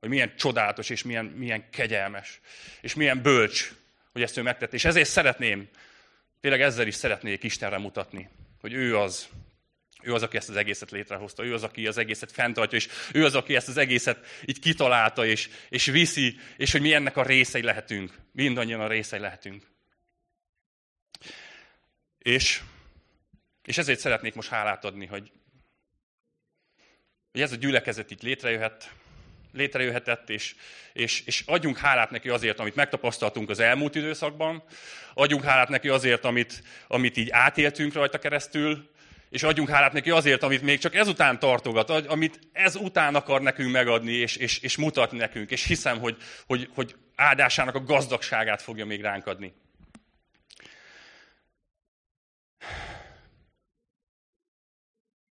S3: Hogy milyen csodálatos, és milyen, milyen kegyelmes, és milyen bölcs, hogy ezt ő megtette. És ezért szeretném, tényleg ezzel is szeretnék Istenre mutatni, hogy ő az, ő az, aki ezt az egészet létrehozta, ő az, aki az egészet fenntartja, és ő az, aki ezt az egészet így kitalálta, és, és viszi, és hogy mi ennek a részei lehetünk. Mindannyian a részei lehetünk. És, és ezért szeretnék most hálát adni, hogy, hogy ez a gyülekezet itt létrejöhet, létrejöhetett, és, és, és adjunk hálát neki azért, amit megtapasztaltunk az elmúlt időszakban, adjunk hálát neki azért, amit, amit így átéltünk rajta keresztül, és adjunk hálát neki azért, amit még csak ezután tartogat, amit ezután akar nekünk megadni, és, és, és mutatni nekünk, és hiszem, hogy, hogy, hogy áldásának a gazdagságát fogja még ránk adni.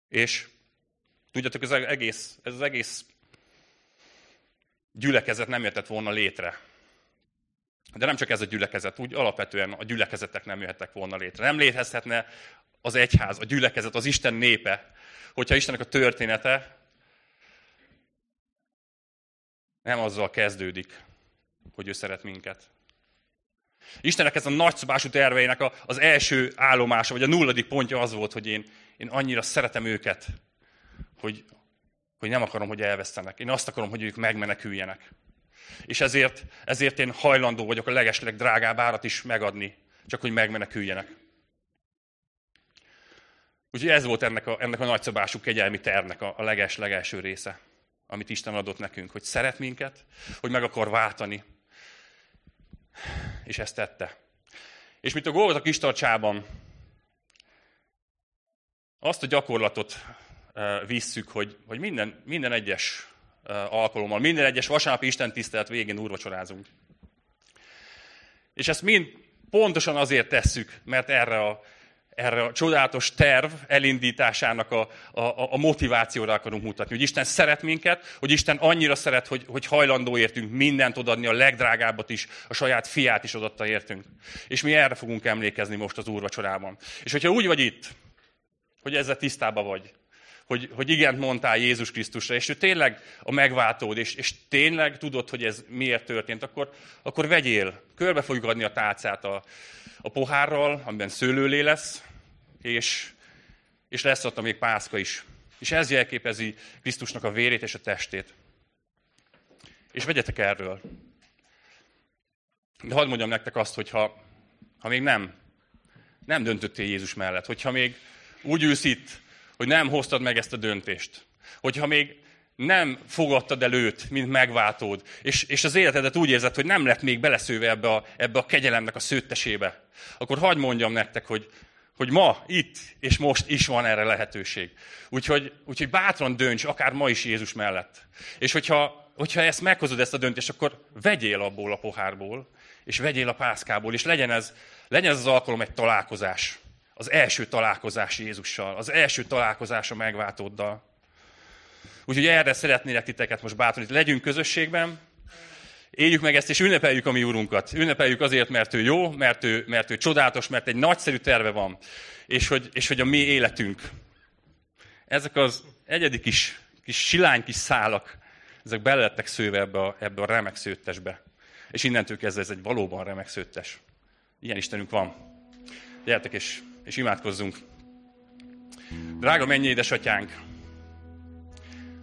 S3: És tudjátok, ez az egész, ez az egész gyülekezet nem jöhetett volna létre. De nem csak ez a gyülekezet, úgy alapvetően a gyülekezetek nem jöhettek volna létre. Nem létezhetne az egyház, a gyülekezet, az Isten népe, hogyha Istennek a története nem azzal kezdődik, hogy ő szeret minket. Istennek ez a nagyszabású terveinek az első állomása, vagy a nulladik pontja az volt, hogy én, én annyira szeretem őket, hogy, hogy nem akarom, hogy elvesztenek. Én azt akarom, hogy ők megmeneküljenek. És ezért, ezért én hajlandó vagyok a legesleg drágább árat is megadni, csak hogy megmeneküljenek. Úgyhogy ez volt ennek a, ennek a nagyszabású kegyelmi tervnek a, a leges-legelső része, amit Isten adott nekünk, hogy szeret minket, hogy meg akar váltani. És ezt tette. És mint a Golgota kis tartsában, azt a gyakorlatot visszük, hogy, hogy minden, minden egyes alkalommal, minden egyes vasárnapi Isten tisztelet végén úrvacsorázunk. És ezt mind pontosan azért tesszük, mert erre a, erre a csodálatos terv elindításának a, a, a motivációra akarunk mutatni. Hogy Isten szeret minket, hogy Isten annyira szeret, hogy, hogy hajlandó értünk mindent odadni, a legdrágábbat is, a saját fiát is odatta értünk. És mi erre fogunk emlékezni most az úrvacsorában. És hogyha úgy vagy itt, hogy ezzel tisztában vagy, hogy, hogy igent mondtál Jézus Krisztusra, és ő tényleg a megváltód, és, és tényleg tudod, hogy ez miért történt, akkor, akkor vegyél, körbe fogjuk adni a tálcát a, a pohárral, amiben szőlőlé lesz, és, és lesz ott még pászka is. És ez jelképezi Krisztusnak a vérét és a testét. És vegyetek erről. De hadd mondjam nektek azt, hogy ha, még nem, nem döntöttél Jézus mellett, hogyha még úgy ülsz itt, hogy nem hoztad meg ezt a döntést. Hogyha még nem fogadtad el őt, mint megváltód, és, és az életedet úgy érzed, hogy nem lett még beleszőve ebbe a, ebbe a kegyelemnek a szőttesébe, akkor hagyd mondjam nektek, hogy, hogy ma, itt és most is van erre lehetőség. Úgyhogy, úgyhogy bátran dönts, akár ma is Jézus mellett. És hogyha, hogyha ezt meghozod, ezt a döntést, akkor vegyél abból a pohárból, és vegyél a pászkából, és legyen ez, legyen ez az alkalom egy találkozás az első találkozás Jézussal, az első találkozás a megváltóddal. Úgyhogy erre szeretnélek titeket most bátorítani. Legyünk közösségben, éljük meg ezt, és ünnepeljük a mi úrunkat. Ünnepeljük azért, mert ő jó, mert ő, mert ő csodálatos, mert egy nagyszerű terve van, és hogy, és hogy a mi életünk. Ezek az egyedi kis, kis silány kis szálak, ezek belettek szőve ebbe a, ebbe a remek szőttesbe. És innentől kezdve ez egy valóban remek szőttes. Ilyen Istenünk van. Gyertek és, és imádkozzunk. Drága mennyi édesatyánk,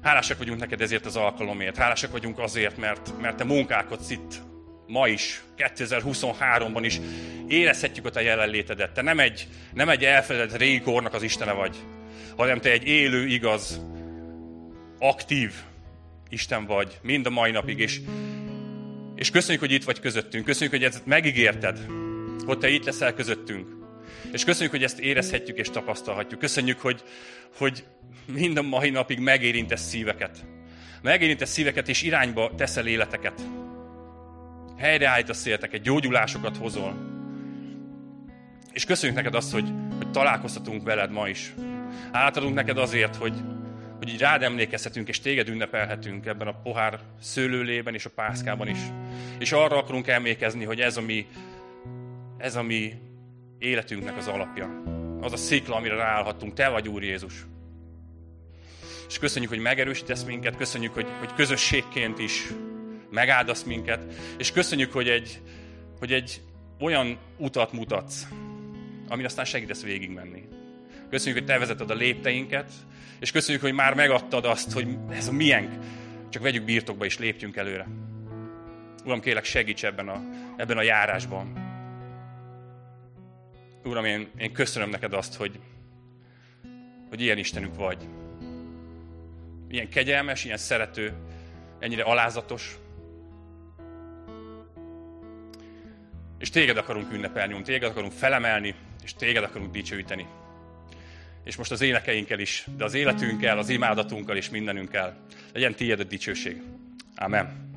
S3: hálásak vagyunk neked ezért az alkalomért. Hálásak vagyunk azért, mert, mert te munkálkodsz itt ma is, 2023-ban is érezhetjük a te jelenlétedet. Te nem egy, nem egy elfeledett régi kornak az Istene vagy, hanem te egy élő, igaz, aktív Isten vagy, mind a mai napig. És, és köszönjük, hogy itt vagy közöttünk. Köszönjük, hogy ezt megígérted, hogy te itt leszel közöttünk. És köszönjük, hogy ezt érezhetjük és tapasztalhatjuk. Köszönjük, hogy, hogy mind a mai napig megérintesz szíveket. Megérintesz szíveket és irányba teszel életeket helyreállítasz életeket, gyógyulásokat hozol. És köszönjük neked azt, hogy, hogy találkozhatunk veled ma is. Átadunk neked azért, hogy, hogy így rád emlékezhetünk, és téged ünnepelhetünk ebben a pohár szőlőlében és a pászkában is. És arra akarunk emlékezni, hogy ez a mi, ez a mi életünknek az alapja. Az a szikla, amire ráállhatunk. Te vagy, Úr Jézus. És köszönjük, hogy megerősítesz minket, köszönjük, hogy, hogy közösségként is megáldasz minket, és köszönjük, hogy egy, hogy egy olyan utat mutatsz, amin aztán segítesz végigmenni. Köszönjük, hogy te vezeted a lépteinket, és köszönjük, hogy már megadtad azt, hogy ez a miénk. Csak vegyük birtokba és lépjünk előre. Uram, kérlek, segíts ebben a, ebben a járásban. Uram, én, én köszönöm neked azt, hogy, hogy ilyen Istenünk vagy. Ilyen kegyelmes, ilyen szerető, ennyire alázatos, És téged akarunk ünnepelni, téged akarunk felemelni, és téged akarunk dicsőíteni. És most az énekeinkkel is, de az életünkkel, az imádatunkkal és mindenünkkel legyen tiéd a dicsőség. Amen.